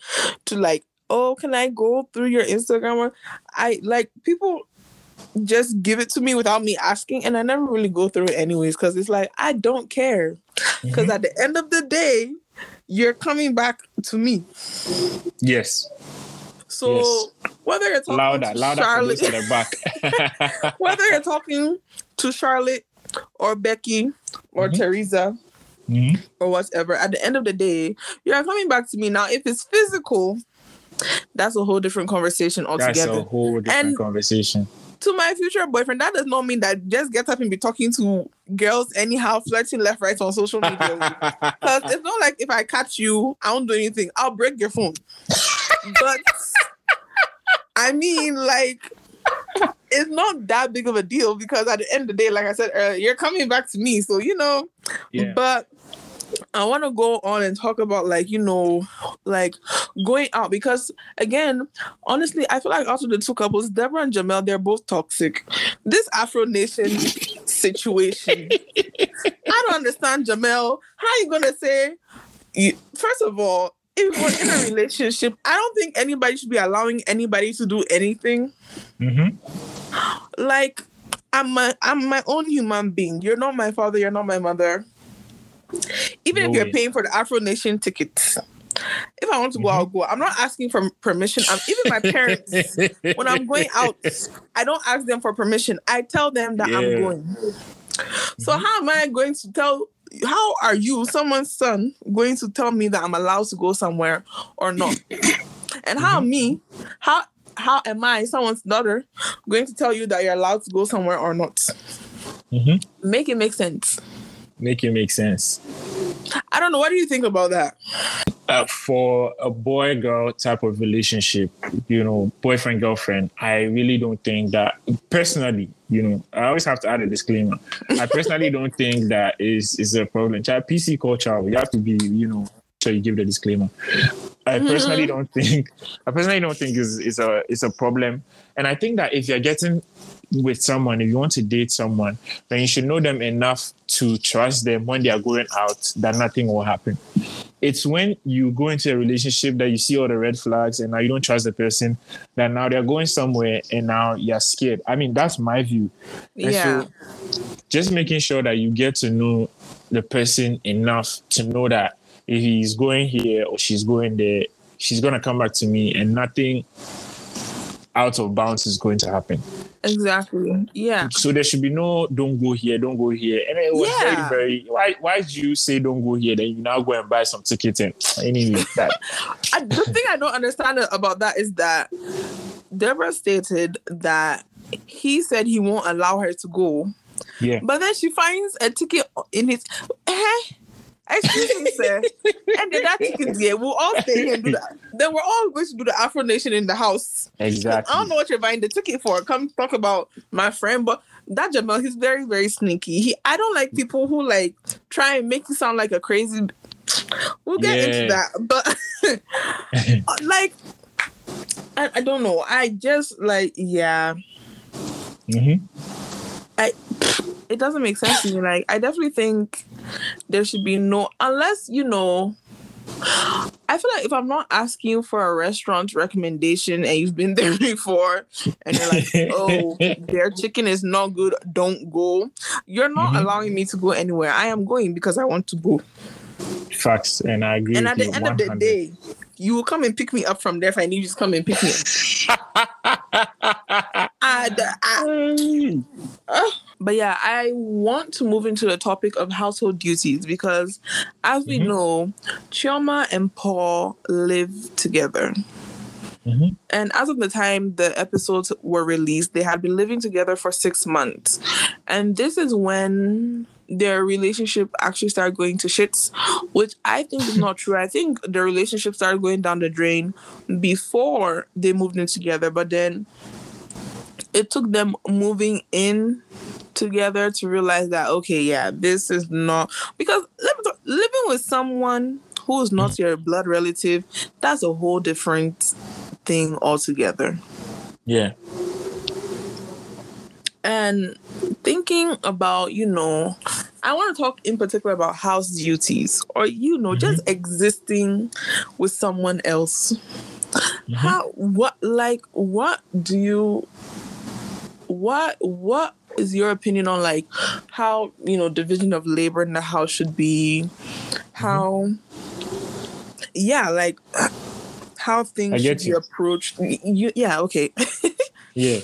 Speaker 3: to like, oh, can I go through your Instagram? I like people just give it to me without me asking, and I never really go through it anyways because it's like I don't care. Because
Speaker 4: Mhm.
Speaker 3: at the end of the day, you're coming back to me.
Speaker 4: Yes.
Speaker 3: So
Speaker 4: Yes.
Speaker 3: whether you're talking
Speaker 4: Louder,
Speaker 3: to
Speaker 4: louder
Speaker 3: Charlotte,
Speaker 4: the back. [laughs]
Speaker 3: whether you're talking to Charlotte or Becky or
Speaker 4: Mhm.
Speaker 3: Teresa
Speaker 4: Mhm.
Speaker 3: or whatever, at the end of the day, you're coming back to me. Now, if it's physical, that's a whole different conversation
Speaker 4: That's
Speaker 3: altogether.
Speaker 4: a whole different
Speaker 3: And-
Speaker 4: conversation.
Speaker 3: to my future boyfriend, that does not mean that just get up and be talking to girls anyhow, flirting left, right on social media. [laughs] Because it's not like if I catch you, I won't do anything. I'll break your phone. but I mean, like, it's not that big of a deal because at the end of the day, like I said earlier, you're coming back to me. So, you know,
Speaker 4: yeah.
Speaker 3: but I want to go on and talk about like you know, like going out because again, honestly, I feel like of the two couples, Deborah and Jamel, they're both toxic. This Afro Nation situation, I don't understand, Jamel. How you gonna say? You, first of all, if we're in a relationship, I don't think anybody should be allowing anybody to do anything
Speaker 4: Mhm.
Speaker 3: like I'm my I'm my own human being. You're not my father, you're not my mother. Even
Speaker 4: No
Speaker 3: if you're
Speaker 4: way.
Speaker 3: paying for the Afro Nation tickets. if I want to go, I'll
Speaker 4: Mm-hmm.
Speaker 3: go. I'm not asking for permission. I'm, even my parents, when I'm going [laughs] out, I don't ask them for permission. I tell them that I'm going. So how am I going to tell? How are you, someone's son, going to tell me that I'm allowed to go somewhere or not? [laughs] And how me, how how am I, someone's daughter, going to tell you that you're allowed to go somewhere or not?
Speaker 4: Mhm.
Speaker 3: Make it make sense.
Speaker 4: Make it make sense.
Speaker 3: I don't know. What do you think about that?
Speaker 4: uh, for a boy girl type of relationship, you know, boyfriend girlfriend, I really don't think that personally, you know, I always have to add a disclaimer. I personally don't [laughs] think that is is a problem. Child PC culture, you have to be, you know, so you give the disclaimer. I personally don't think I personally don't think is is a is a problem. And I think that if you're getting with someone, if you want to date someone, then you should know them enough to trust them when they are going out that nothing will happen. It's when you go into a relationship that you see all the red flags and now you don't trust the person that now they're going somewhere and now you're scared. I mean that's my view. And
Speaker 3: yeah.
Speaker 4: so just making sure that you get to know the person enough to know that if he's going here or she's going there she's going to come back to me and nothing out of bounds is going to happen
Speaker 3: exactly. Yeah.
Speaker 4: so there should be no don't go here, don't go here. And it was
Speaker 3: Yeah.
Speaker 4: very, very why why do you say don't go here? Then you now go and buy some tickets and [sniffs] anyway [laughs] that
Speaker 3: I, the thing I don't understand about that is that Deborah stated that he said he won't allow her to go,
Speaker 4: yeah.
Speaker 3: but then she finds a ticket in his. Eh? Excuse me, sir. [laughs] And then that ticket there, we'll all stay here and do that. Then we're all going to do the Afro Nation in the house. Exactly. I don't know what you're buying the ticket for. Come talk about my friend, but that Jamal, he's very, very sneaky. He, I don't like people who like try and make you sound like a crazy. We'll get into that, but [laughs] like, I, I don't know. I just like, yeah,
Speaker 4: hmm
Speaker 3: it doesn't make sense to me. Like, I definitely think there should be no, unless you know. I feel like if I'm not asking you for a restaurant recommendation and you've been [laughs] there before and you're like, oh, [laughs] their chicken is not good, don't go. You're not
Speaker 4: Mhm.
Speaker 3: allowing me to go anywhere. I am going because I want to go.
Speaker 4: Facts. And I agree
Speaker 3: and at the end of the day, you will come and pick me up from there if I need you to come and pick me up. [laughs] [laughs] And, uh, but yeah, I want to move into the topic of household duties because, as we
Speaker 4: Mhm.
Speaker 3: know, Chioma and Paul live together.
Speaker 4: Mhm.
Speaker 3: And as of the time the episodes were released, they had been living together for six months. And this is when their relationship actually started going to shits, which I think is not true. I think the relationship started going down the drain before they moved in together, but then it took them moving in together to realize that okay, yeah, this is not because let me talk- living with someone who is not mm. your blood relative, that's a whole different thing altogether.
Speaker 4: Yeah.
Speaker 3: And thinking about, you know, I want to talk in particular about house duties or, you know, mm-hmm. just existing with someone else. Mm-hmm. How, what, like, what do you, what, what is your opinion on, like, how, you know, division of labor in the house should be? Mm-hmm. How, yeah, like, how things should
Speaker 4: get
Speaker 3: be
Speaker 4: you.
Speaker 3: approached. You, yeah, okay. [laughs]
Speaker 4: Yeah.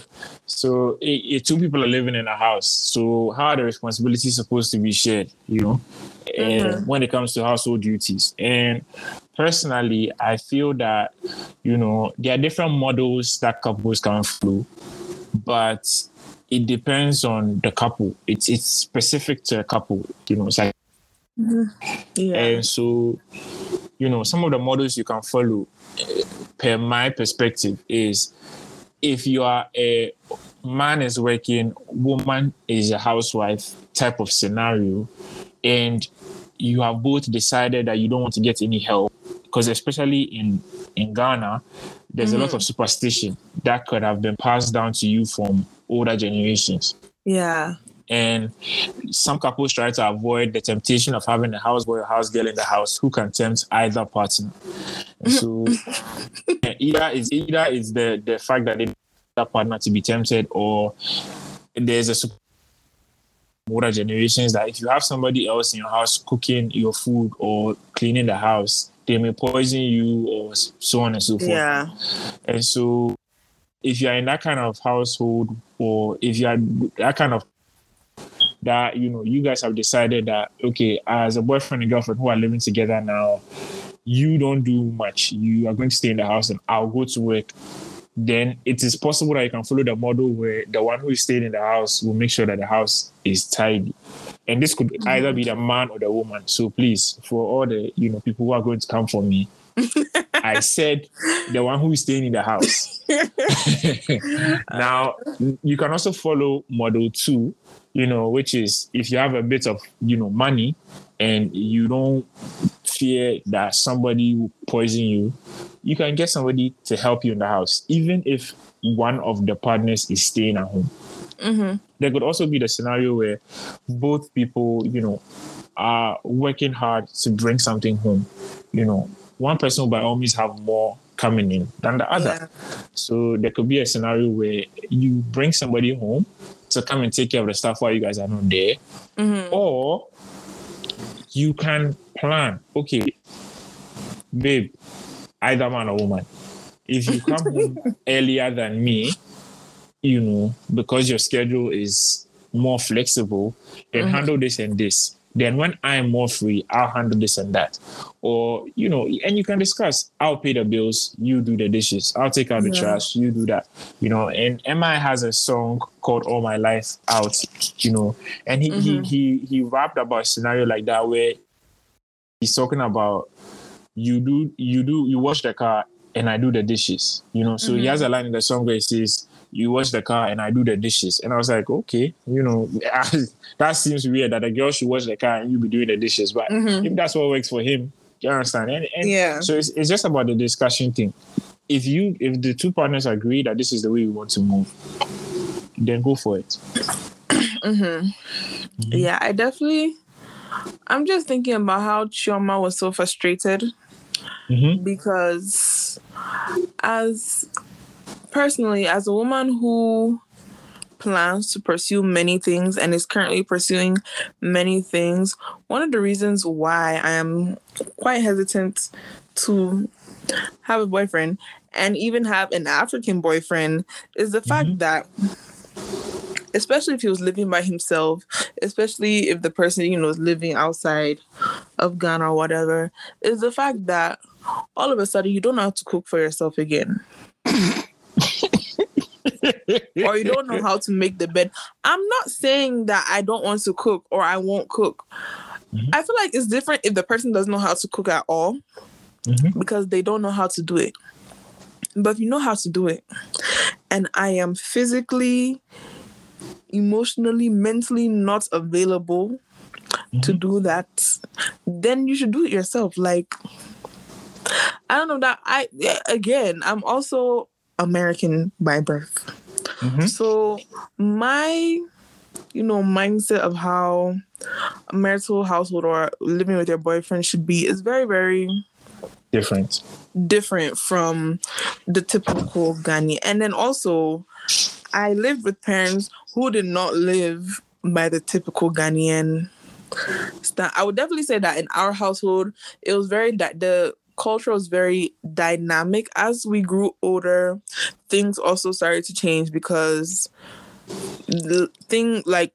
Speaker 4: So i i two people are living in a house. So how are the responsibilities supposed to be shared? You know, mm-hmm. when it comes to household duties. And personally, I feel that, you know, there are different models that couples can follow, but it depends on the couple. It's it's specific to a couple, you know. It's like, mm-hmm. yeah. And so, you know, some of the models you can follow, per my perspective, is if you are a man is working, woman is a housewife type of scenario, and you have both decided that you don't want to get any help, because especially in in Ghana, there's mm-hmm. a lot of mm. superstition that could have been passed down to you from older generations.
Speaker 3: Yeah.
Speaker 4: And some couples try to avoid the temptation of having a houseboy or house girl in the house who can tempt either partner. And so [laughs] either is either is the the fact that they that partner to be tempted, or there's a older generations that if you have somebody else in your house cooking your food or cleaning the house, they may poison you or so on and so forth.
Speaker 3: Yeah.
Speaker 4: And so if you're in that kind of household or if you are that kind of that you know you guys have decided that okay as a boyfriend and girlfriend who are living together now you don't do much you are going to stay in the house and i'll go to work then it is possible that you can follow the model where the one who is staying in the house will make sure that the house is tidy. And this could mm-hmm. either be the man or the woman. So please, for all the you know people who are going to come for me, [laughs] I said the one who is staying in the house. [laughs] [laughs] now you can also follow model two, you know, which is if you have a bit of you know money and you don't fear that somebody will poison you, you can get somebody to help you in the house, even if one of the partners is staying at home. Mm-hmm. There could also be the scenario where both people, you know, are working hard to bring something home. You know, one person will by all means have more coming in than the other. Yeah. So there could be a scenario where you bring somebody home to come and take care of the stuff while you guys are not there, mm-hmm. or you can plan. Okay, babe, either man or woman. If you come [laughs] home earlier than me, you know, because your schedule is more flexible, then mm-hmm. handle this and this. Then when I'm more free, I'll handle this and that. Or, you know, and you can discuss, I'll pay the bills, you do the dishes, I'll take out the yeah. trash, you do that. You know, and MI has a song called All My Life Out, you know, and he mm-hmm. he he he rapped about a scenario like that where he's talking about you do you do you wash the car and I do the dishes. You know, so mm-hmm. he has a line in the song where he says, "You wash the car and I do the dishes," and I was like, okay, you know, [laughs] that seems weird that a girl should wash the car and you be doing the dishes, but mm-hmm. if that's what works for him, you understand? And, and
Speaker 3: yeah.
Speaker 4: So it's, it's just about the discussion thing. If you if the two partners agree that this is the way we want to move, then go for it. [clears throat]
Speaker 3: Mm-hmm. mm-hmm. Yeah, I definitely. I'm just thinking about how Chioma was so frustrated mm-hmm. because as personally as a woman who plans to pursue many things and is currently pursuing many things one of the reasons why i am quite hesitant to have a boyfriend and even have an african boyfriend is the fact mm-hmm. that especially if he was living by himself, especially if the person, you know, is living outside of Ghana or whatever, is the fact that all of a sudden you don't know how to cook for yourself again. [coughs] [coughs] [coughs] [laughs] or you don't know how to make the bed. I'm not saying that I don't want to cook or I won't cook. Mm-hmm. I feel like it's different if the person doesn't know how to cook at all mm-hmm. because they don't know how to do it. But if you know how to do it, and I am physically, emotionally, mentally not available mm-hmm. to do that, then you should do it yourself. Like, I don't know that I again, I'm also American by birth. Mm-hmm. So my you know mindset of how a marital household or living with your boyfriend should be is very very
Speaker 4: different
Speaker 3: different from the typical Ghanaian. And then also I lived with parents who did not live by the typical Ghanaian. I would definitely say that in our household, it was very that the culture was very dynamic. As we grew older, things also started to change because the thing like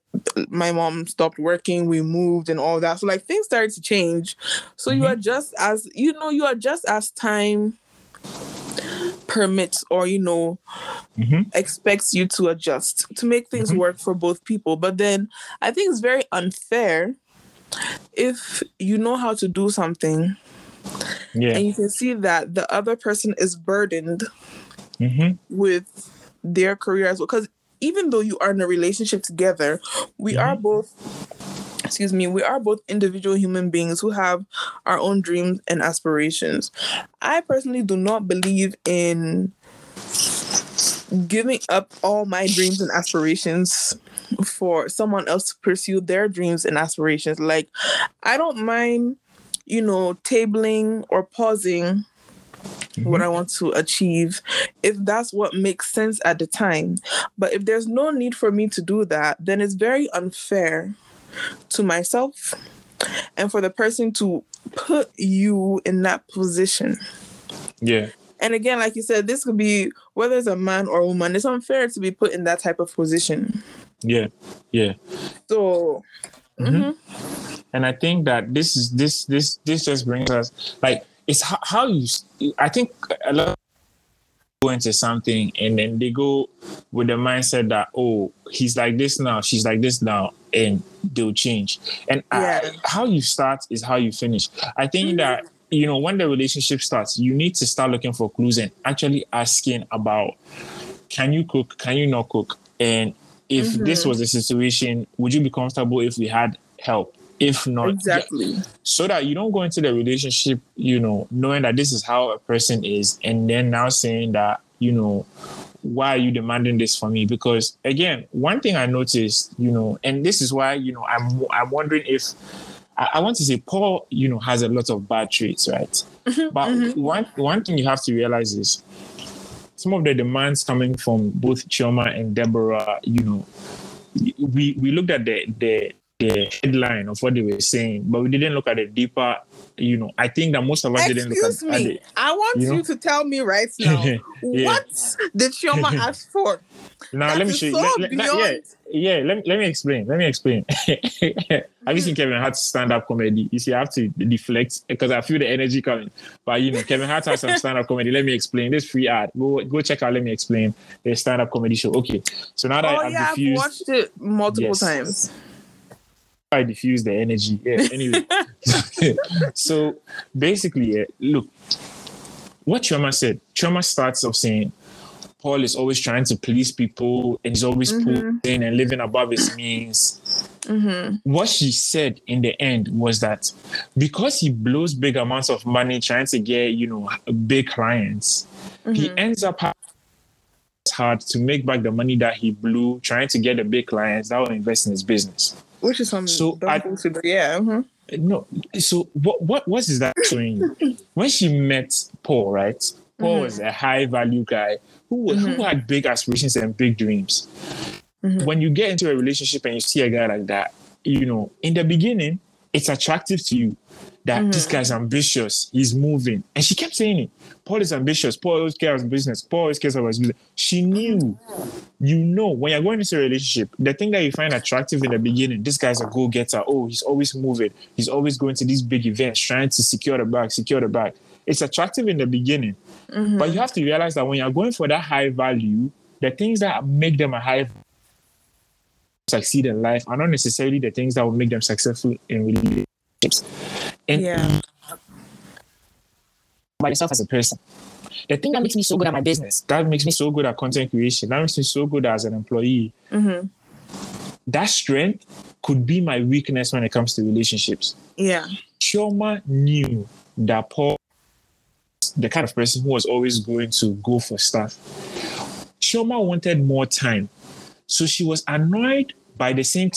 Speaker 3: my mom stopped working, we moved and all that. So like things started to change. So you
Speaker 4: are
Speaker 3: just as you know, you are just as time permits or you know
Speaker 4: Mhm.
Speaker 3: expects you to adjust to make things
Speaker 4: Mhm.
Speaker 3: work for both people. But then I think it's very unfair if you know how to do something
Speaker 4: Yeah.
Speaker 3: and you can see that the other person is burdened
Speaker 4: hmm
Speaker 3: with their career as well. Because even though you are in a relationship together, we are both, excuse me, we are both individual human beings who have our own dreams and aspirations. I personally do not believe in giving up all my dreams and aspirations for someone else to pursue their dreams and aspirations. Like, I don't mind, you know, tabling or pausing what I want to achieve if that's what makes sense at the time. But if there's no need for me to do that, then it's very unfair to myself and for the person to put you in that position.
Speaker 4: Yeah.
Speaker 3: And again, like you said, this could be whether it's a man or a woman, it's unfair to be put in that type of position.
Speaker 4: Yeah. Yeah.
Speaker 3: So, mhm.
Speaker 4: And I think that this is this this this just brings us like it's how, how you. I think a lot of people go into something and then they go with the mindset that oh he's like this now, she's like this now, and they'll change. And I- how you start is how you finish. I think mm-hmm. that you know when the relationship starts, you need to start looking for clues and actually asking about can you cook, can you not cook, and if this mm-hmm. was the situation, would you be comfortable if we had help? If not,
Speaker 3: exactly.
Speaker 4: so that you don't go into the relationship, you know, knowing that this is how a person is, and then now saying that, you know, why are you demanding this for me? Because again, one thing I noticed, you know, and this is why, you know, I'm I'm wondering if I, I want to say Paul, you know, has a lot of bad traits, right? Mm-hmm, but mm-hmm. one one thing you have to realize is some of the demands coming from both Chioma and Deborah, you know, we we looked at the the the headline of what they were saying, but we didn't look at the deeper. You know, I think that most of us didn't look
Speaker 3: Excuse
Speaker 4: at, at
Speaker 3: me.
Speaker 4: the,
Speaker 3: I want
Speaker 4: you
Speaker 3: you, to tell me right [laughs] now
Speaker 4: Yeah.
Speaker 3: what did Chioma [laughs] ask for?
Speaker 4: Now
Speaker 3: That
Speaker 4: let me show you.
Speaker 3: so
Speaker 4: Let- let- yeah, yeah. Let me let me explain. Let me explain. [laughs] Have you seen hmm. Kevin Hart's stand-up comedy? You see, I have to deflect because I feel the energy coming. But you know, Kevin Hart has some stand-up comedy. Let me explain. This free ad. Go go check out. Let me explain the stand-up comedy show. Okay. So now that
Speaker 3: Oh
Speaker 4: I've
Speaker 3: yeah, I've
Speaker 4: diffused,
Speaker 3: watched it multiple
Speaker 4: Yes.
Speaker 3: times.
Speaker 4: I diffuse the energy. Yeah. Anyway, [laughs] so basically, yeah, look, what Chioma said. Chioma starts off saying, Paul is always trying to please people and he's always
Speaker 3: Mhm.
Speaker 4: pulling and living above his means.
Speaker 3: hmm
Speaker 4: What she said in the end was that because he blows big amounts of money trying to get, you know, big clients, he
Speaker 3: Mm-hmm.
Speaker 4: ends up having hard to make back the money that he blew trying to get the big clients that will invest in his business.
Speaker 3: Which is some
Speaker 4: So I-
Speaker 3: thing to do. Yeah. mhm.
Speaker 4: No, so what what what is that [laughs] showing? When she met Paul, right? Paul
Speaker 3: Mhm.
Speaker 4: was a high value guy who was, who had big aspirations and big dreams.
Speaker 3: Mhm.
Speaker 4: When you get into a relationship and you see a guy like that, you know, in the beginning, it's attractive to you that mm-hmm. this guy's ambitious, he's moving, and she kept saying it. Paul is ambitious. Paul always cares about business. Paul always cares about his business. She knew you know when you're going into a relationship, the thing that you find attractive in the beginning, this guy's a go-getter. Oh, he's always moving. He's always going to these big events, trying to secure the bag, secure the bag. It's attractive in the beginning, mm-hmm. but you have to realize that when you're going for that high value, the things that make them a high succeed in life are not necessarily the things that will make them successful in relationships. And
Speaker 3: Yeah.
Speaker 4: by yourself as a person. The thing that makes me so good at my business, that makes me so good at content creation, that makes me so good as an employee,
Speaker 3: hmm
Speaker 4: that strength could be my weakness when it comes to relationships.
Speaker 3: Yeah.
Speaker 4: Chioma knew that Paul, the kind of person who was always going to go for stuff, Chioma wanted more time. So she was annoyed by the same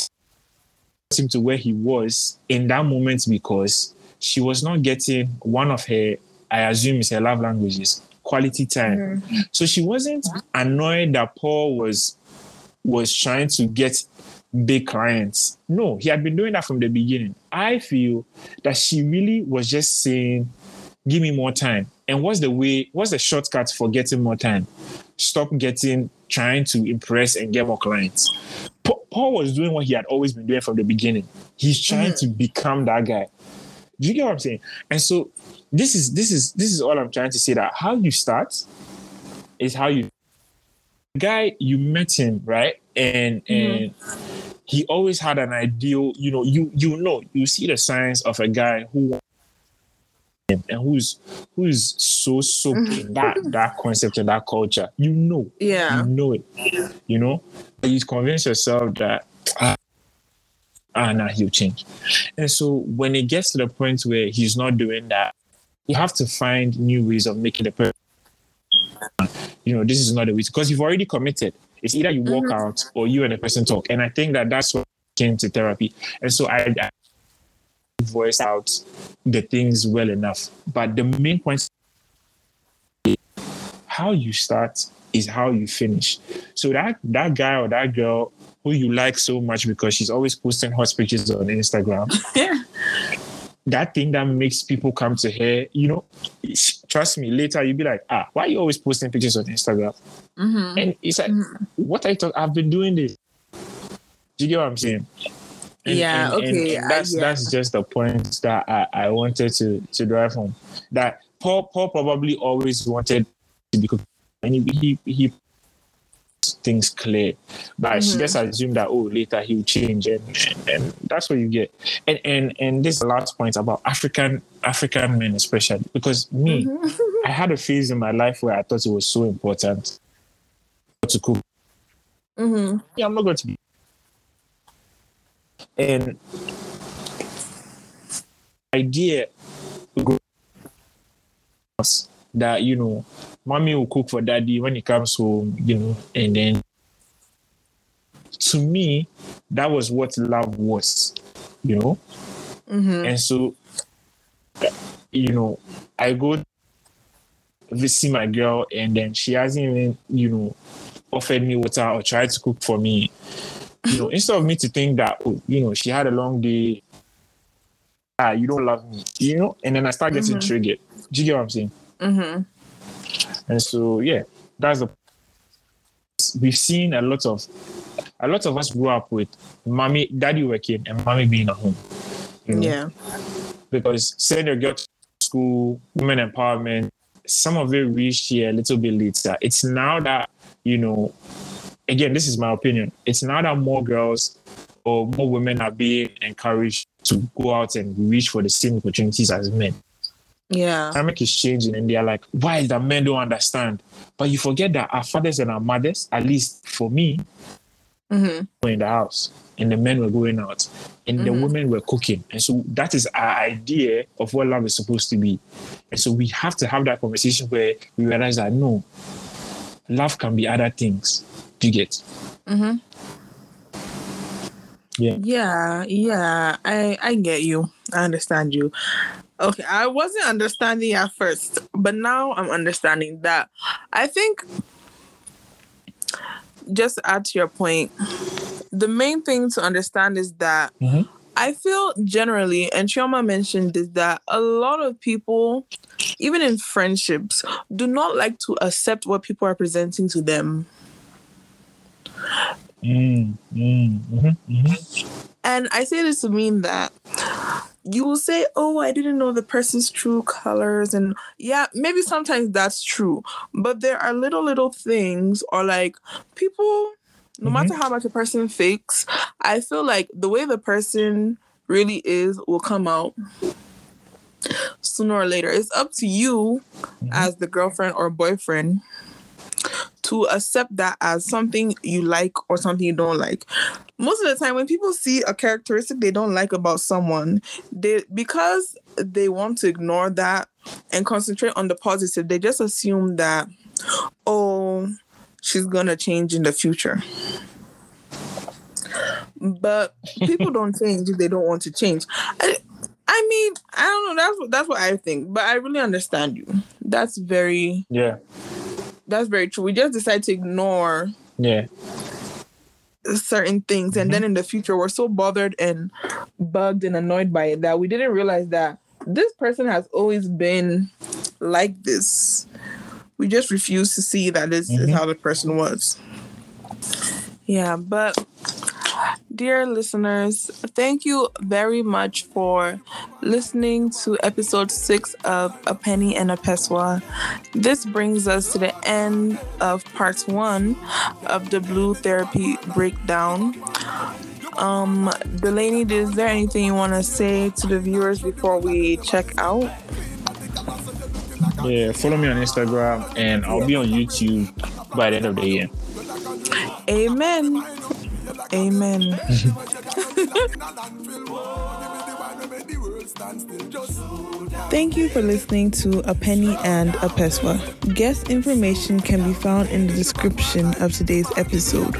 Speaker 4: time to where he was in that moment because she was not getting one of her, I assume is her love languages, quality time. Mm-hmm. So she wasn't annoyed that Paul was was trying to get big clients. No, he had been doing that from the beginning. I feel that she really was just saying, give me more time. And what's the way, what's the shortcut for getting more time? Stop getting trying to impress and get more clients. Pa- Paul was doing what he had always been doing from the beginning. He's trying mm. to become that guy. Do you get what I'm saying? And so this is this is this is all I'm trying to say that how you start is how you guy you met him right and mm-hmm. and he always had an ideal you know you you know you see the signs of a guy who and who's who's so soaked in that [laughs] that concept and that culture you know
Speaker 3: Yeah.
Speaker 4: you know it you know you convince yourself that ah, ah nah, he'll change. And so when it gets to the point where he's not doing that you have to find new ways of making the person you know this is not the way because you've already committed. It's either you walk out or you and the person talk. And i think that that's what came to therapy. And so i, I voice out the things well enough. But the main point how you start is how you finish so that that guy or that girl who you like so much because she's always posting hot pictures on instagram
Speaker 3: Yeah. [laughs]
Speaker 4: that thing that makes people come to her, you know, trust me, later you'll be like, ah, why are you always posting pictures on Instagram?
Speaker 3: Mm-hmm.
Speaker 4: And it's like, what I thought I've been doing this. Do you get what I'm saying?
Speaker 3: Yeah, okay, I-
Speaker 4: that's
Speaker 3: yeah.
Speaker 4: that's just the point that I, I wanted to to drive home. That Paul Paul probably always wanted to be and he he, he things clear. But she
Speaker 3: Mhm.
Speaker 4: just assumed that oh later he'll change and, and, and that's what you get. And and and this is the last point about African African men especially because me
Speaker 3: Mm-hmm.
Speaker 4: I had a phase in my life where I thought it was so important to cook.
Speaker 3: Mm-hmm.
Speaker 4: Yeah, I'm not going to be. And idea that you know, mommy will cook for daddy when he comes home, you know, and then to me, that was what love was, you know.
Speaker 3: Mm-hmm.
Speaker 4: And so, you know, I go visit my girl, and then she hasn't even, you know, offered me water or tried to cook for me. You know, instead of me to think that, oh, you know, she had a long day, ah, you don't love me, you know, and then I start getting
Speaker 3: Mhm.
Speaker 4: triggered. Do you get what I'm saying?
Speaker 3: Mm-hmm.
Speaker 4: And so, yeah, that's the. We've seen a lot of, a lot of us grew up with mommy, daddy working, and mommy being at home. you know?
Speaker 3: Yeah.
Speaker 4: because send your girl to school, women empowerment, some of it reached here a little bit later. It's now that, you know, again, this is my opinion. It's now that more girls or more women are being encouraged to go out and reach for the same opportunities as men.
Speaker 3: Yeah.
Speaker 4: Dynamic is changing and they're like, why is that men don't understand? But you forget that our fathers and our mothers, at least for me,
Speaker 3: Mm-hmm.
Speaker 4: were in the house and the men were going out and the
Speaker 3: Mhm.
Speaker 4: women were cooking. And so that is our idea of what love is supposed to be. And so we have to have that conversation where we realize that no, love can be other things. Do you get?
Speaker 3: Mm-hmm.
Speaker 4: Yeah.
Speaker 3: Yeah, yeah. I I get you. I understand you. Okay, I wasn't understanding at first, but now I'm understanding that. I think just to add to your point, the main thing to understand is that
Speaker 4: Mhm.
Speaker 3: I feel generally, and Chioma mentioned is that a lot of people, even in friendships, do not like to accept what people are presenting to them.
Speaker 4: Mm, mm, mhm, mhm.
Speaker 3: And I say this to mean that you will say, Oh, I didn't know the person's true colors. And yeah, maybe sometimes that's true. But there are little, little things, or like people, no
Speaker 4: Mhm.
Speaker 3: matter how much a person fakes, I feel like the way the person really is will come out sooner or later. It's up to you as the girlfriend or boyfriend to accept that as something you like or something you don't like. Most of the time when people see a characteristic they don't like about someone, they because they want to ignore that and concentrate on the positive, they just assume that oh, she's going to change in the future. But people don't [laughs] change if they don't want to change. I, I mean, I don't know. That's what that's what I think. But I really understand you. That's very
Speaker 4: Yeah.
Speaker 3: That's very true. We just decide to ignore
Speaker 4: Yeah.
Speaker 3: certain things, and then in the future, we're so bothered and bugged and annoyed by it that we didn't realize that this person has always been like this. We just refuse to see that this is
Speaker 4: Mhm.
Speaker 3: how the person was. Yeah, but dear listeners, thank you very much for listening to episode six of A Penny and a Peswa. This brings us to the end of part one of the Blue Therapy breakdown. Um, Delaney, is there anything you want to say to the viewers before we check out?
Speaker 4: Yeah, follow me on Instagram and I'll be on YouTube by the end of the year.
Speaker 3: Amen. Amen. Thank you for listening to A Penny and a Peswa. Guest information can be found in the description of today's episode.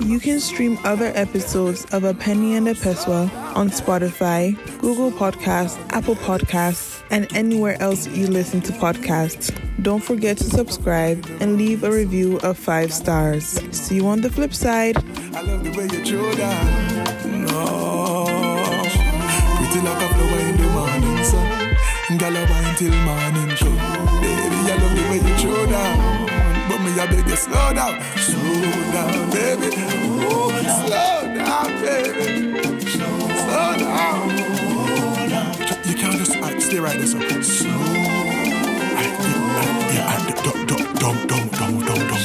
Speaker 3: You can stream other episodes of A Penny and a Peswa on Spotify, Google Podcasts, Apple Podcasts, and anywhere else you listen to podcasts. Don't forget to subscribe and leave a review of five stars. See you on the flip side.
Speaker 1: I love the way you throw down. No. Pretty like a flower in the morning sun. Till morning show. Baby, I love the way you throw down. But me, I beg you, slow down. Slow down, baby. Ooh, slow down, baby. Slow down just I stay right there, sir. Slow. Yeah, dumb, dumb, dumb, dumb, dumb, dumb.